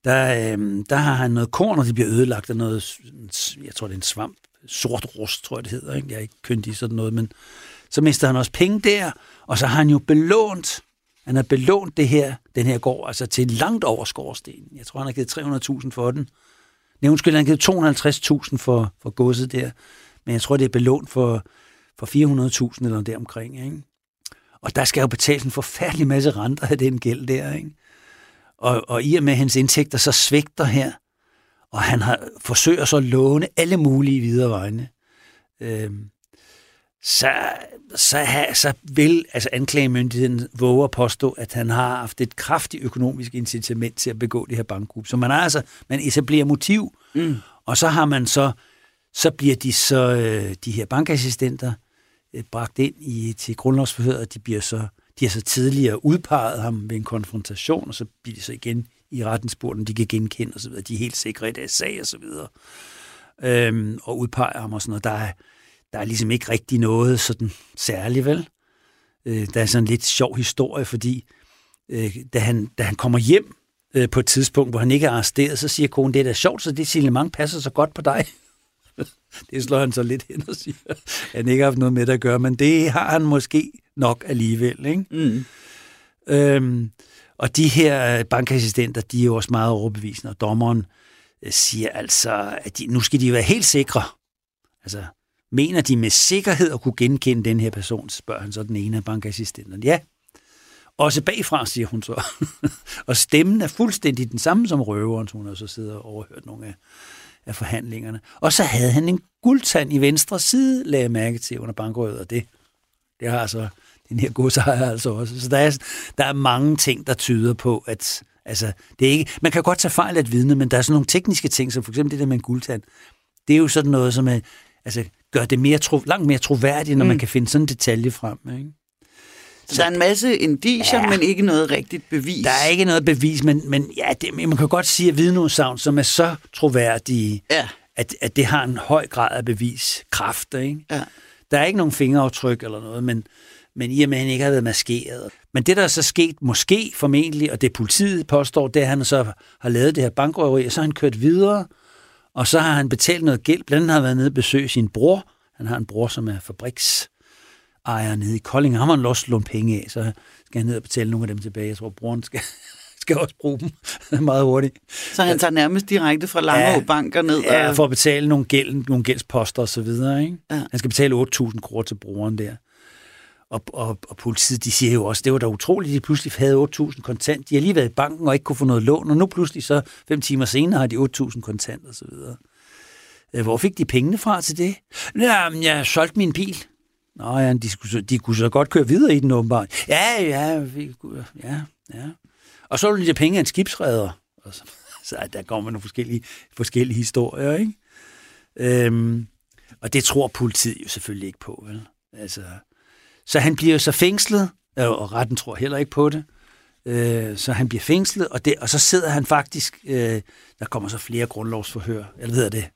der, øh, der har han noget korn, og det bliver ødelagt af noget, jeg tror det er en svamp, sort rust, tror jeg det hedder. Ikke? Jeg er ikke kønt i sådan noget, men så mister han også penge der, og så har han jo belånt, han har belånt det her, den her gård, altså til langt over skorstenen. Jeg tror, han har givet 300.000 for den. Nej, undskyld, han har givet 250.000 for, for godset der, men jeg tror, det er belånt for, for 400.000 eller deromkring. Ikke? Og der skal jo betales en forfærdelig masse renter af den gæld der, ikke? Og, og i og med, hans indtægter så svigter her, og han har, forsøger så at låne alle mulige videre vegne, øh, så, så, ha, så vil altså anklagemyndigheden våge at påstå, at han har haft et kraftigt økonomisk incitament til at begå det her bankgruppe. Så man altså, man etablerer motiv, mm. og så har man så, så bliver de så, øh, de her bankassistenter øh, bragt ind i, til grundlovsforhøret, de bliver så, de har så tidligere udpeget ham ved en konfrontation, og så bliver de så igen i retten spurgt, om de kan genkende og så videre. De er helt sikre i deres sag og så videre. Øhm, og udpeger ham og sådan noget. Der er, der er ligesom ikke rigtig noget sådan særligt, vel? Øh, der er sådan en lidt sjov historie, fordi øh, da, han, da han kommer hjem øh, på et tidspunkt, hvor han ikke er arresteret, så siger konen, det er da sjovt, så det signalement passer så godt på dig. [laughs] det slår han så lidt hen og siger, at han ikke har haft noget med det at gøre, men det har han måske nok alligevel. Ikke? Mm. Øhm, og de her bankassistenter, de er jo også meget overbevisende, og dommeren øh, siger altså, at de, nu skal de være helt sikre. Altså, Mener de med sikkerhed at kunne genkende den her person, spørger han så den ene af bankassistenterne. Ja, også bagfra, siger hun så. [laughs] og stemmen er fuldstændig den samme som røveren, så hun har så siddet og overhørt nogle af, af forhandlingerne. Og så havde han en guldtand i venstre side, lagde jeg mærke til under bankrøvet, og det, det har altså den her godsejer altså også. Så der er, der er mange ting, der tyder på, at altså, det er ikke, man kan godt tage fejl af et vidne, men der er sådan nogle tekniske ting, som for eksempel det der med en guldtand. Det er jo sådan noget, som er, altså, gør det mere tro, langt mere troværdigt, når mm. man kan finde sådan en detalje frem. Ikke? Så der er en masse indicier, ja, men ikke noget rigtigt bevis. Der er ikke noget bevis, men, men ja, det, man kan godt sige, at vidneudsagn, som er så troværdige, ja. at, at det har en høj grad af beviskraft. Ikke? Ja. Der er ikke nogen fingeraftryk eller noget, men, men i og med, at han ikke har været maskeret. Men det, der er så sket, måske formentlig, og det politiet påstår, det er, at han så har lavet det her bankrøveri, og så har han kørt videre, og så har han betalt noget gæld. Blandt andet har han været nede og besøge sin bror. Han har en bror, som er fabriksejer nede i Kolding. Han har også lånt penge af, så skal han ned og betale nogle af dem tilbage. Jeg tror, broren skal, [laughs] skal også bruge dem [laughs] meget hurtigt. Så han tager nærmest direkte fra Langeå ja, banker ned? Ja, for at betale nogle, gæld, nogle gældsposter og så videre. Ikke? Ja. Han skal betale 8.000 kroner til broren der. Og, og, og politiet, de siger jo også, det var da utroligt, at de pludselig havde 8.000 kontant. De har lige været i banken og ikke kunne få noget lån, og nu pludselig så fem timer senere har de 8.000 kontant og så videre. Øh, hvor fik de pengene fra til det? Ja, jeg solgte min bil. Nå ja, de, skulle, de kunne så godt køre videre i den åbenbart. Ja, ja, vi, ja, ja. Og så ville de penge af en skibsredder. Og så, [laughs] så der kommer nogle forskellige, forskellige historier, ikke? Øhm, og det tror politiet jo selvfølgelig ikke på, vel? Altså, så han bliver så fængslet, øh, og retten tror heller ikke på det. Øh, så han bliver fængslet, og, det, og så sidder han faktisk, øh, der kommer så flere grundlovsforhør, eller ved det,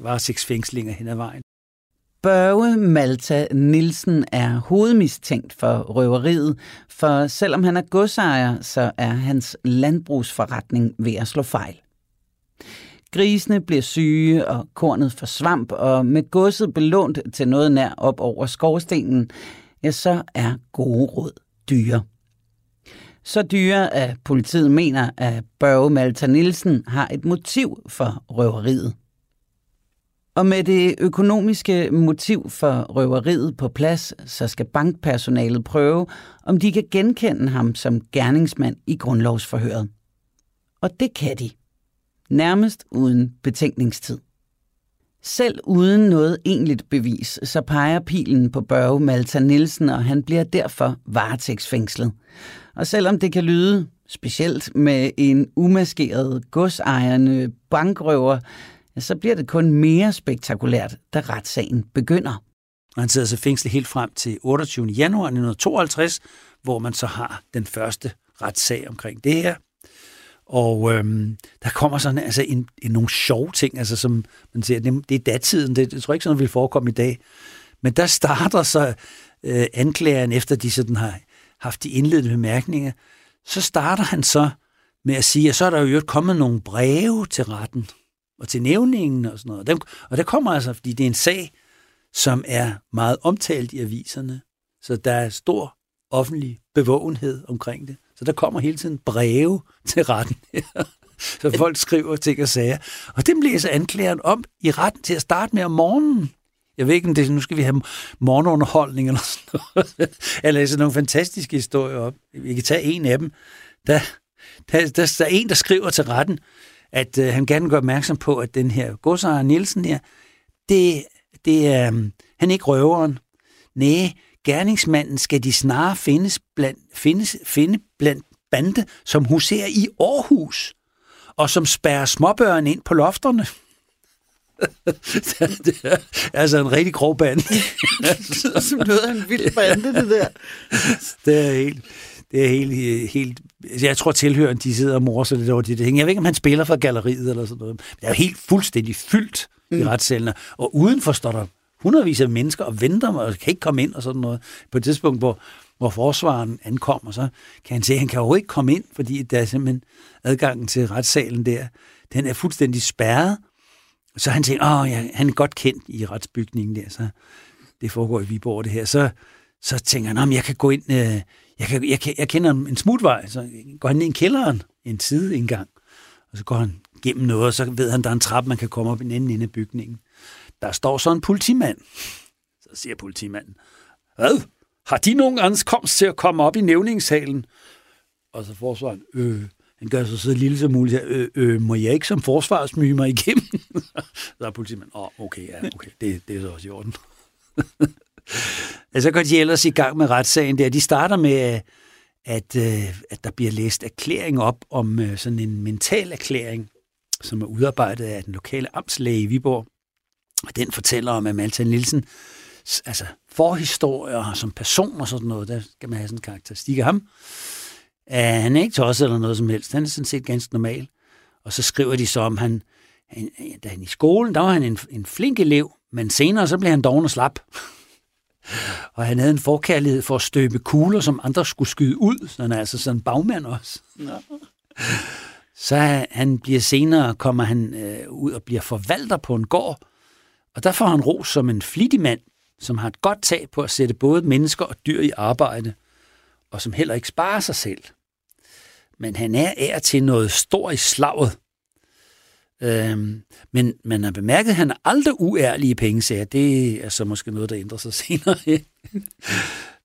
varetægtsfængslinger hen ad vejen. Børge Malta Nielsen er hovedmistænkt for røveriet, for selvom han er godsejer, så er hans landbrugsforretning ved at slå fejl. Grisene bliver syge, og kornet forsvamp, og med godset belånt til noget nær op over skorstenen, ja, så er gode råd dyre. Så dyre, at politiet mener, at Børge Malta Nielsen har et motiv for røveriet. Og med det økonomiske motiv for røveriet på plads, så skal bankpersonalet prøve, om de kan genkende ham som gerningsmand i grundlovsforhøret. Og det kan de nærmest uden betænkningstid. Selv uden noget egentligt bevis, så peger pilen på Børge Malta Nielsen, og han bliver derfor varetægtsfængslet. Og selvom det kan lyde specielt med en umaskeret godsejerne bankrøver, så bliver det kun mere spektakulært, da retssagen begynder. Og han sidder så fængslet helt frem til 28. januar 1952, hvor man så har den første retssag omkring det her. Og øhm, der kommer sådan altså en, en, nogle sjove ting, altså som man siger, det, det er datiden, det, det tror jeg ikke sådan, vil forekomme i dag. Men der starter så øh, anklageren, efter de sådan har haft de indledende bemærkninger, så starter han så med at sige, at så er der jo kommet nogle breve til retten og til nævningen og sådan noget. Dem, og der kommer altså, fordi det er en sag, som er meget omtalt i aviserne, så der er stor offentlig bevågenhed omkring det. Så der kommer hele tiden breve til retten. så folk skriver ting og sager. Og dem læser anklageren om i retten til at starte med om morgenen. Jeg ved ikke, om det er, nu skal vi have morgenunderholdning eller sådan noget. Jeg læser nogle fantastiske historier op. Vi kan tage en af dem. Der, der, der, der er en, der skriver til retten, at øh, han gerne gør opmærksom på, at den her godsejer Nielsen her, det, det er, øh, han er ikke røveren. Nej, gerningsmanden skal de snarere findes blandt, findes, finde blandt bande, som huserer i Aarhus, og som spærrer småbørn ind på lofterne. [laughs] det er altså en rigtig grov bande. som noget af en vild bande, det der. [laughs] det er helt, det er helt, helt jeg tror tilhøren, de sidder og morser lidt over de ting. Jeg ved ikke, om han spiller for galleriet eller sådan noget. Det er jo helt fuldstændig fyldt mm. i retssalene. Og udenfor står der hundredvis af mennesker og venter og kan ikke komme ind og sådan noget. På et tidspunkt, hvor, hvor forsvaren ankommer, så kan han se, at han kan jo ikke komme ind, fordi der er simpelthen adgangen til retssalen der, den er fuldstændig spærret. Så han tænker, åh, ja, han er godt kendt i retsbygningen der, så det foregår i Viborg det her. Så, så tænker han, jeg kan gå ind, øh, jeg, kan, jeg, kan, jeg kender en smutvej, så går han ind i kælderen en indgang, og så går han gennem noget, og så ved han, der er en trappe, man kan komme op i en anden ende af bygningen. Der står så en politimand. Så siger politimanden, hvad? Har de nogen ankomst til at komme op i nævningssalen? Og så forsvarer han, øh, han gør sig så lille som muligt. Øh, øh, må jeg ikke som forsvar smyge mig igennem? [laughs] så er politimanden, åh, oh, okay, ja, okay, det, det er så også i orden. [laughs] så går de ellers i gang med retssagen der. De starter med, øh, at, øh, at der bliver læst erklæring op om øh, sådan en mental erklæring, som er udarbejdet af den lokale amtslæge i Viborg. Og den fortæller om, at Malta Nielsen, altså forhistorier som person og sådan noget, der skal man have sådan en karakteristik af ham. Uh, han er ikke tosset eller noget som helst. Han er sådan set ganske normal. Og så skriver de så om, han, han da han i skolen, der var han en, en flink elev, men senere så blev han doven og slap og han havde en forkærlighed for at støbe kugler, som andre skulle skyde ud. Så han er altså sådan en bagmand også. No. Så han bliver senere, kommer han øh, ud og bliver forvalter på en gård, og der får han ros som en flittig mand, som har et godt tag på at sætte både mennesker og dyr i arbejde, og som heller ikke sparer sig selv. Men han er ær til noget stor i slaget. Øhm, men man har bemærket, at han aldrig uærlige pengesager. Det er så måske noget, der ændrer sig [laughs] senere.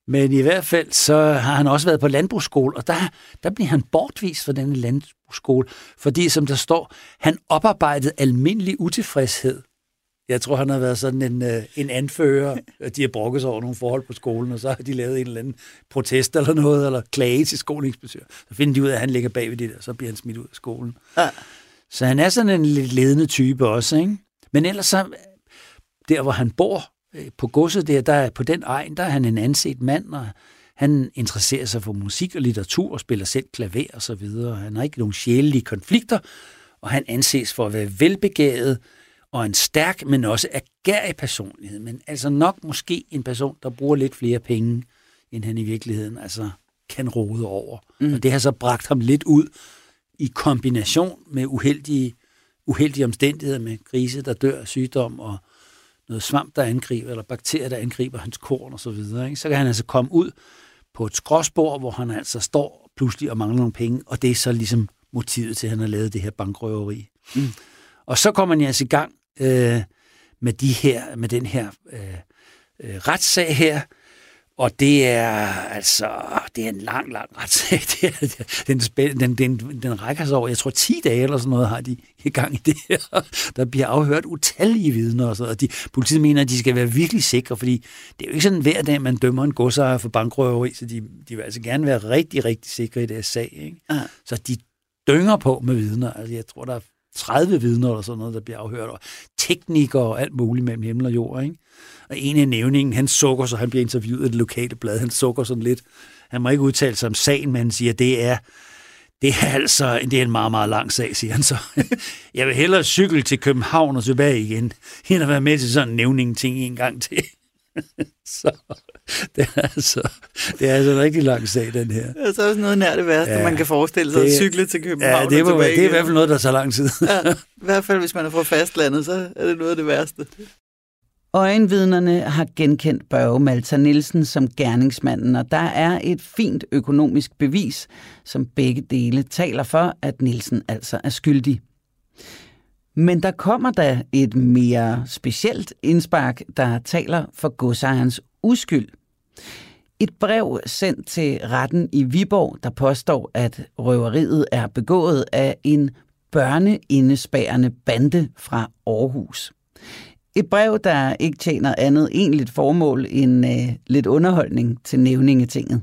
Men i hvert fald, så har han også været på landbrugsskole, og der, der bliver han bortvist fra denne landbrugsskole, fordi, som der står, han oparbejdede almindelig utilfredshed jeg tror, han har været sådan en, øh, en anfører. De har brokket sig over nogle forhold på skolen, og så har de lavet en eller anden protest eller noget, eller klage til skoleinspektør. Så finder de ud af, at han ligger bag ved det der, så bliver han smidt ud af skolen. Ja. Så han er sådan en lidt ledende type også, ikke? Men ellers så, der hvor han bor øh, på godset der, der på den egen, der er han en anset mand, og han interesserer sig for musik og litteratur og spiller selv klaver og så videre. Han har ikke nogen sjælelige konflikter, og han anses for at være velbegavet, og en stærk, men også agerig personlighed. Men altså nok måske en person, der bruger lidt flere penge, end han i virkeligheden altså kan rode over. Mm. Og det har så bragt ham lidt ud i kombination med uheldige, uheldige omstændigheder med krise, der dør, sygdom og noget svamp, der angriber, eller bakterier, der angriber hans korn og så videre. Ikke? Så kan han altså komme ud på et skråsbord, hvor han altså står pludselig og mangler nogle penge, og det er så ligesom motivet til, at han har lavet det her bankrøveri. Mm. Og så kommer han altså i gang øh, med, de her, med den her øh, øh, retssag her, og det er altså, det er en lang, lang retssag. [laughs] Det er, den, den, den, den rækker sig over, jeg tror 10 dage eller sådan noget har de i gang i det her. Der bliver afhørt utallige vidner og så, og de, politiet mener, at de skal være virkelig sikre, fordi det er jo ikke sådan hver dag, man dømmer en godsejer for bankrøveri, så de, de vil altså gerne være rigtig, rigtig sikre i deres sag. Ikke? Ja. Så de dynger på med vidner. Altså, jeg tror, der er 30 vidner eller sådan noget, der bliver afhørt, og teknikere og alt muligt mellem himmel og jord. Ikke? Og en af nævningen, han sukker, så han bliver interviewet af det lokale blad, han sukker sådan lidt. Han må ikke udtale sig om sagen, men han siger, at det er, det er altså det er en meget, meget lang sag, siger han så. [laughs] Jeg vil hellere cykle til København og tilbage igen, end at være med til sådan en nævning ting en gang til. [laughs] så det er, altså, det er altså en rigtig lang sag, den her. Det er så også noget nær det værste, ja, man kan forestille sig det, at cykle til København ja, det, og tilbage det er i hvert fald noget, der tager lang tid. ja, I hvert fald, hvis man er fra fastlandet, så er det noget af det værste. Øjenvidnerne har genkendt Børge Malta Nielsen som gerningsmanden, og der er et fint økonomisk bevis, som begge dele taler for, at Nielsen altså er skyldig. Men der kommer da et mere specielt indspark, der taler for godsejerens uskyld. Et brev sendt til retten i Viborg, der påstår, at røveriet er begået af en børneindespærende bande fra Aarhus. Et brev, der ikke tjener andet egentligt formål end øh, lidt underholdning til nævningetinget.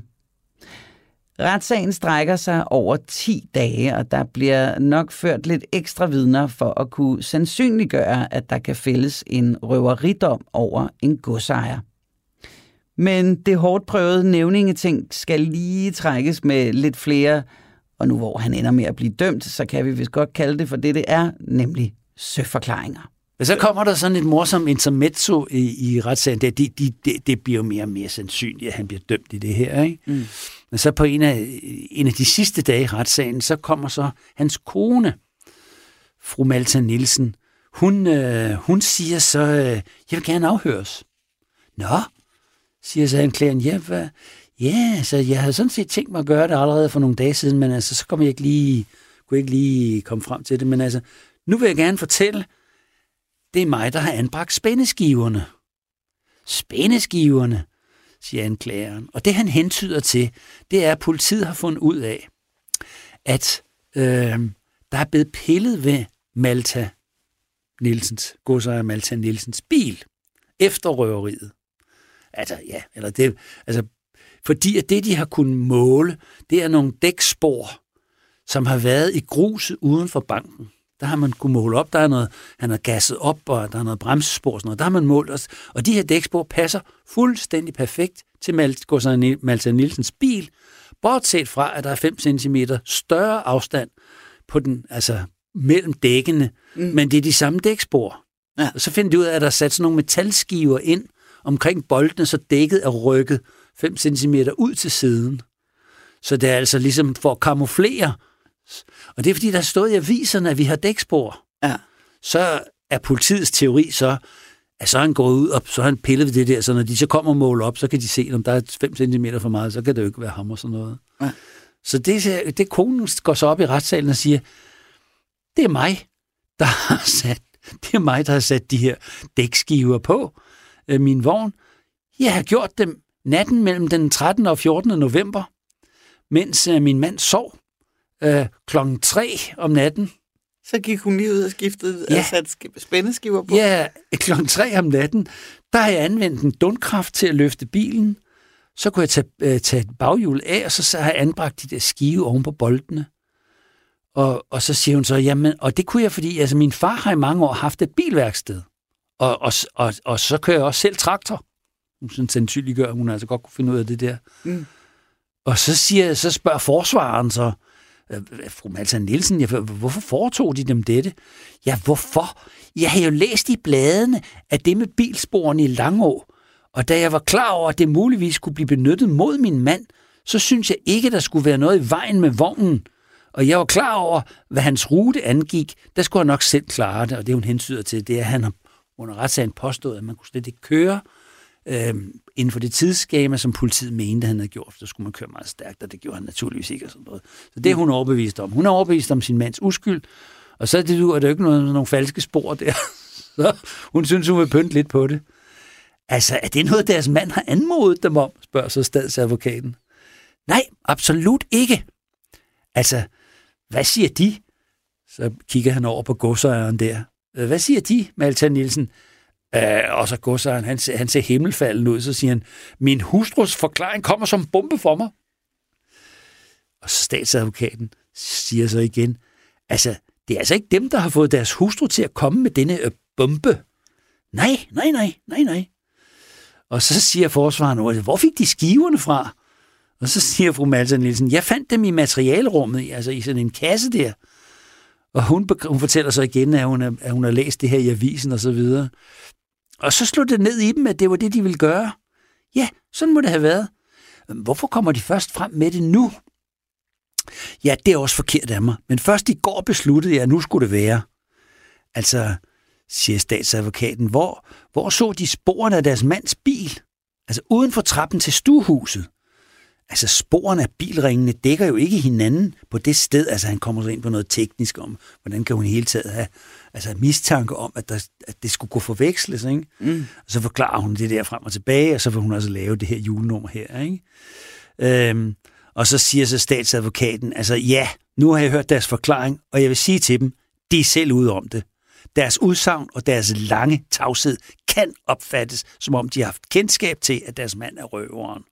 Retssagen strækker sig over 10 dage, og der bliver nok ført lidt ekstra vidner for at kunne sandsynliggøre, at der kan fældes en røveridom over en godsejer. Men det hårdt prøvede nævningeting skal lige trækkes med lidt flere, og nu hvor han ender med at blive dømt, så kan vi vist godt kalde det for det, det er, nemlig søforklaringer. Men så kommer der sådan et morsomt intermezzo i, i retssagen. Det, det, det, det bliver jo mere og mere sandsynligt, at han bliver dømt i det her. Ikke? Mm. Men så på en af, en af de sidste dage i retssagen, så kommer så hans kone, fru Malta Nielsen. Hun, øh, hun siger så, øh, jeg vil gerne afhøres. Nå, siger så anklageren, ja, hvad? ja, så jeg havde sådan set tænkt mig at gøre det allerede for nogle dage siden, men altså, så kom jeg ikke lige, kunne ikke lige komme frem til det. Men altså, nu vil jeg gerne fortælle, det er mig, der har anbragt spændeskiverne. Spændeskiverne, siger anklageren. Og det han hentyder til, det er, at politiet har fundet ud af, at øh, der er blevet pillet ved Malta Nielsens, godsejer Malta Nielsens bil efter røveriet. Altså, ja, eller det, altså, fordi at det, de har kunnet måle, det er nogle dækspor, som har været i gruset uden for banken. Der har man kunne måle op, der er noget, han har gasset op, og der er noget bremsespor, sådan noget. der har man målt os. Og de her dækspor passer fuldstændig perfekt til Malta Nielsens bil, bortset fra, at der er 5 cm større afstand på den, altså mellem dækkene, mm. men det er de samme dækspor. Ja. Og så finder de ud af, at der er sat sådan nogle metalskiver ind omkring boldene, så dækket er rykket 5 cm ud til siden. Så det er altså ligesom for at kamuflere. Og det er fordi, der stået i aviserne, at vi har dækspor. Ja. Så er politiets teori så, at så er han gået ud, og så har han pillet ved det der, så når de så kommer og måler op, så kan de se, om der er 5 cm for meget, så kan det jo ikke være ham og sådan noget. Ja. Så det, det konen går så op i retssalen og siger, det er mig, der har sat, det er mig, der har sat de her dækskiver på øh, min vogn. Jeg har gjort dem natten mellem den 13. og 14. november, mens øh, min mand sov øh, klokken 3 om natten. Så gik hun lige ud og skiftede ja. og satte spændeskiver på? Ja, klokken 3 om natten, der har jeg anvendt en dundkraft til at løfte bilen. Så kunne jeg tage, øh, tage baghjul af, og så, så har jeg anbragt de der skive oven på boldene. Og, og så siger hun så, jamen, og det kunne jeg, fordi altså, min far har i mange år haft et bilværksted. Og, og, og, og så kører jeg også selv traktor. Hun sådan sandsynliggør, hun altså godt kunne finde ud af det der. Mm. Og så, siger, så spørger forsvaren så, Øh, øh, fru Malta Nielsen, ja, hvorfor foretog de dem dette? Ja, hvorfor? Jeg har jo læst i bladene, at det med bilsporene i Langå, og da jeg var klar over, at det muligvis kunne blive benyttet mod min mand, så synes jeg ikke, der skulle være noget i vejen med vognen. Og jeg var klar over, hvad hans rute angik, der skulle han nok selv klare det, og det hun hensyder til, det er, at han under retssagen påstod, at man kunne slet ikke køre øh, inden for det tidsskema, som politiet mente, han havde gjort. Så skulle man køre meget stærkt, og det gjorde han naturligvis ikke. Og sådan noget. Så det er hun overbevist om. Hun er overbevist om sin mands uskyld, og så er det, er det jo ikke noget, nogle falske spor der. [laughs] Så hun synes, hun vil pynte lidt på det. Altså, er det noget, deres mand har anmodet dem om, spørger så statsadvokaten. Nej, absolut ikke. Altså, hvad siger de? Så kigger han over på godsejeren der. Øh, hvad siger de, Malta Nielsen? Øh, og så godsejeren, han, han ser himmelfalden ud, så siger han, min hustrus forklaring kommer som bombe for mig. Og statsadvokaten siger så igen, altså, det er altså ikke dem, der har fået deres hustru til at komme med denne øh, bombe. Nej, nej, nej, nej, nej. Og så siger forsvaren, hvor fik de skiverne fra? Og så siger fru Malsen Nielsen, jeg fandt dem i materialrummet, altså i sådan en kasse der. Og hun, hun fortæller så igen, at hun, er, at hun har læst det her i avisen og så videre. Og så slog det ned i dem, at det var det, de ville gøre. Ja, sådan må det have været. Øhm, hvorfor kommer de først frem med det nu? Ja, det er også forkert af mig. Men først i går besluttede jeg, at nu skulle det være. Altså, siger statsadvokaten, hvor, hvor så de sporene af deres mands bil? Altså uden for trappen til stuehuset. Altså sporene af bilringene dækker jo ikke hinanden på det sted. Altså han kommer så ind på noget teknisk om, hvordan kan hun i hele taget have altså mistanke om, at, der, at det skulle gå forveksles. Ikke? Mm. Og så forklarer hun det der frem og tilbage, og så vil hun også lave det her julenummer her. Ikke? Øhm, og så siger så statsadvokaten, altså ja, nu har jeg hørt deres forklaring, og jeg vil sige til dem, de er selv ude om det. Deres udsagn og deres lange tavshed kan opfattes, som om de har haft kendskab til, at deres mand er røveren.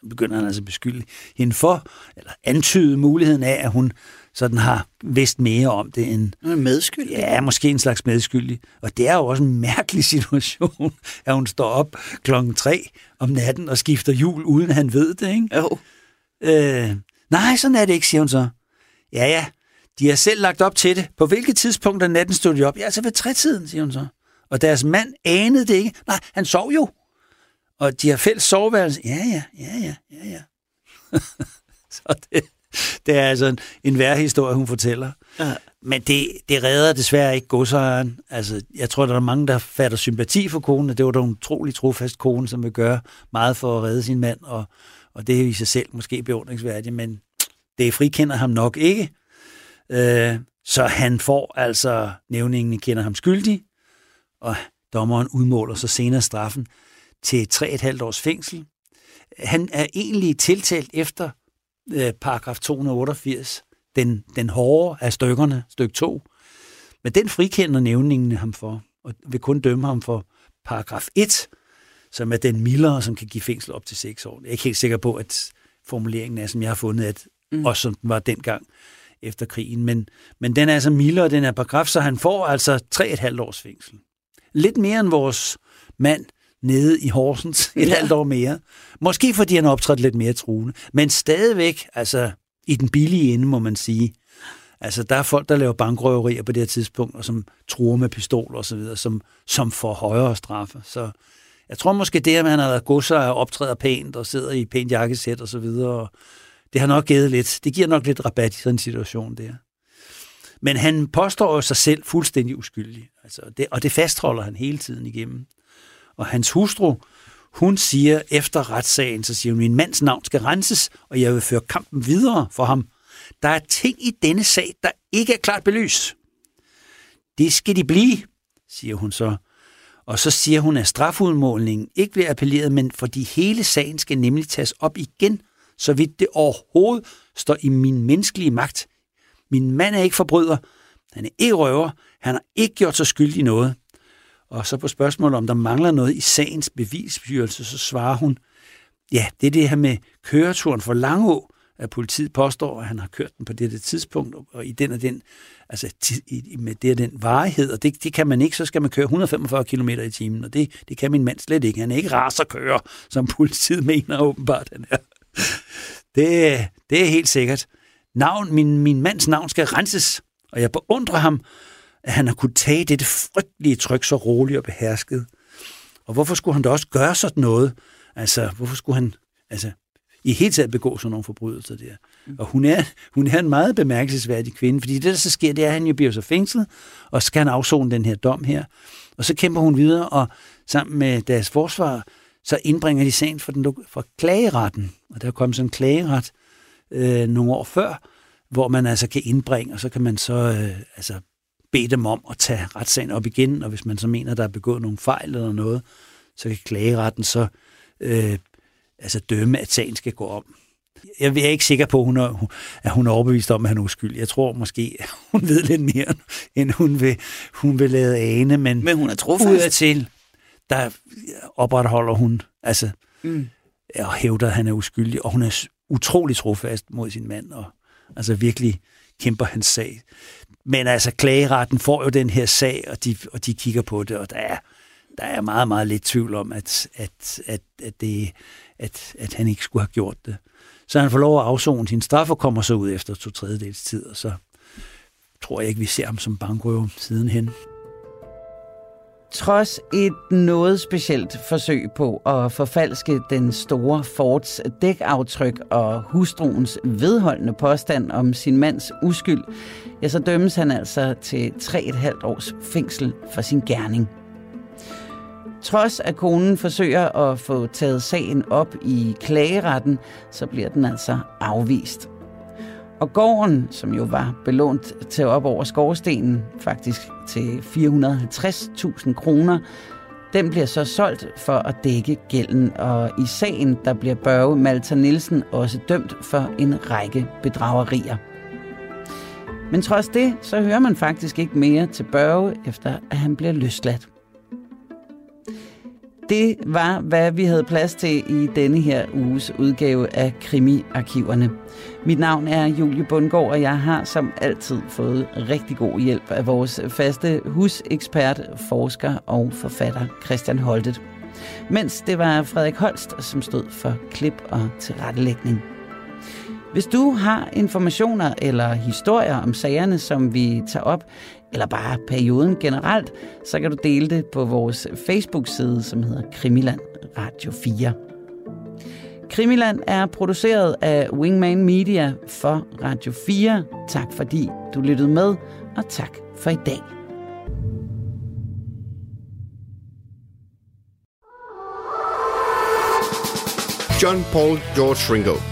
Så begynder han altså at beskylde hende for, eller antyde muligheden af, at hun sådan har vidst mere om det end... Medskyldig? Ja, måske en slags medskyldig. Og det er jo også en mærkelig [laughs] situation, at hun står op klokken tre om natten og skifter jul, uden han ved det, ikke? Jo. Øh, nej, sådan er det ikke, siger hun så. Ja, ja, de har selv lagt op til det. På hvilket tidspunkt af natten stod de op? Ja, altså ved trætiden, siger hun så. Og deres mand anede det ikke. Nej, han sov jo. Og de har fælles soveværelse. Ja, ja, ja, ja, ja, ja. [laughs] så det, [laughs] det er altså en, en værre historie, hun fortæller. Ja. Men det, det redder desværre ikke godsejeren. Altså, jeg tror, der er mange, der fatter sympati for konen. Det var da en utrolig trofast kone, som vil gøre meget for at redde sin mand, og, og det er i sig selv måske beundringsværdigt, men det frikender ham nok ikke. Øh, så han får altså, nævningen kender ham skyldig, og dommeren udmåler så senere straffen til 3,5 års fængsel. Han er egentlig tiltalt efter øh, paragraf 288, den, den hårde af stykkerne, stykke 2. Men den frikender nævningen ham for, og vil kun dømme ham for paragraf 1, som er den mildere, som kan give fængsel op til 6 år. Jeg er ikke helt sikker på, at formuleringen er, som jeg har fundet, at mm. også som den var dengang efter krigen. Men, men den er altså mildere, den er paragraf, så han får altså 3,5 års fængsel. Lidt mere end vores mand nede i Horsens, [laughs] et ja. halvt år mere. Måske fordi han optrådt lidt mere truende. Men stadigvæk, altså i den billige ende, må man sige. Altså, der er folk, der laver bankrøverier på det her tidspunkt, og som truer med pistoler og så videre, som, som får højere straffe. Så jeg tror måske det, at han har været godser og optræder pænt og sidder i pænt jakkesæt og så videre, og det har nok givet lidt, det giver nok lidt rabat i sådan en situation der. Men han påstår jo sig selv fuldstændig uskyldig, altså det, og det fastholder han hele tiden igennem. Og hans hustru, hun siger efter retssagen, så siger hun, min mands navn skal renses, og jeg vil føre kampen videre for ham. Der er ting i denne sag, der ikke er klart belyst. Det skal de blive, siger hun så. Og så siger hun, at strafudmålingen ikke bliver appelleret, men fordi hele sagen skal nemlig tages op igen, så vidt det overhovedet står i min menneskelige magt. Min mand er ikke forbryder, han er ikke røver, han har ikke gjort sig skyldig i noget. Og så på spørgsmålet, om der mangler noget i sagens bevisbyrelse, så svarer hun, ja, det er det her med køreturen for Langå, at politiet påstår, at han har kørt den på dette tidspunkt, og i den og den, altså med det og den varighed, og det, det kan man ikke, så skal man køre 145 km i timen, og det, det kan min mand slet ikke. Han er ikke raserkører, som politiet mener åbenbart, han er. Det, det er helt sikkert. Navn, min, min mands navn skal renses, og jeg beundrer ham, at han har kunnet tage dette frygtelige tryk så roligt og behersket. Og hvorfor skulle han da også gøre sådan noget? Altså, hvorfor skulle han altså, i hele taget begå sådan nogle forbrydelser der? Og hun er, hun er en meget bemærkelsesværdig kvinde, fordi det, der så sker, det er, at han jo bliver så fængslet, og skal han afzone den her dom her. Og så kæmper hun videre, og sammen med deres forsvar, så indbringer de sagen for, den, for klageretten. Og der er kommet sådan en klageret øh, nogle år før, hvor man altså kan indbringe, og så kan man så øh, altså bede dem om at tage retssagen op igen, og hvis man så mener, der er begået nogle fejl eller noget, så kan klageretten så øh, altså dømme, at sagen skal gå om. Jeg er ikke sikker på, at hun er, at hun er overbevist om, at han er uskyldig. Jeg tror måske, at [laughs] hun ved lidt mere, end hun vil, hun vil lade ane. Men, men hun er trofast. til, der opretholder hun, altså, mm. og hævder, at han er uskyldig, og hun er utrolig trofast mod sin mand, og altså virkelig kæmper hans sag. Men altså, klageretten får jo den her sag, og de, og de kigger på det, og der er, der er meget, meget lidt tvivl om, at, at, at, at, det, at, at han ikke skulle have gjort det. Så han får lov at afzone sin straf og kommer så ud efter to tredjedels tid, og så tror jeg ikke, vi ser ham som bankrøver sidenhen. Trods et noget specielt forsøg på at forfalske den store Fords dækaftryk og hustruens vedholdende påstand om sin mands uskyld, ja, så dømmes han altså til 3,5 års fængsel for sin gerning. Trods at konen forsøger at få taget sagen op i klageretten, så bliver den altså afvist. Og gården, som jo var belånt til op over skorstenen, faktisk til 450.000 kroner, den bliver så solgt for at dække gælden, og i sagen der bliver Børge Malta Nielsen også dømt for en række bedragerier. Men trods det, så hører man faktisk ikke mere til Børge, efter at han bliver løsladt. Det var, hvad vi havde plads til i denne her uges udgave af Krimi-arkiverne. Mit navn er Julie Bundgaard, og jeg har som altid fået rigtig god hjælp af vores faste husekspert, forsker og forfatter Christian Holtet. Mens det var Frederik Holst, som stod for klip og tilrettelægning. Hvis du har informationer eller historier om sagerne, som vi tager op, eller bare perioden generelt, så kan du dele det på vores Facebook-side, som hedder Krimiland Radio 4. Krimiland er produceret af Wingman Media for Radio 4. Tak fordi du lyttede med, og tak for i dag. John Paul George Ringo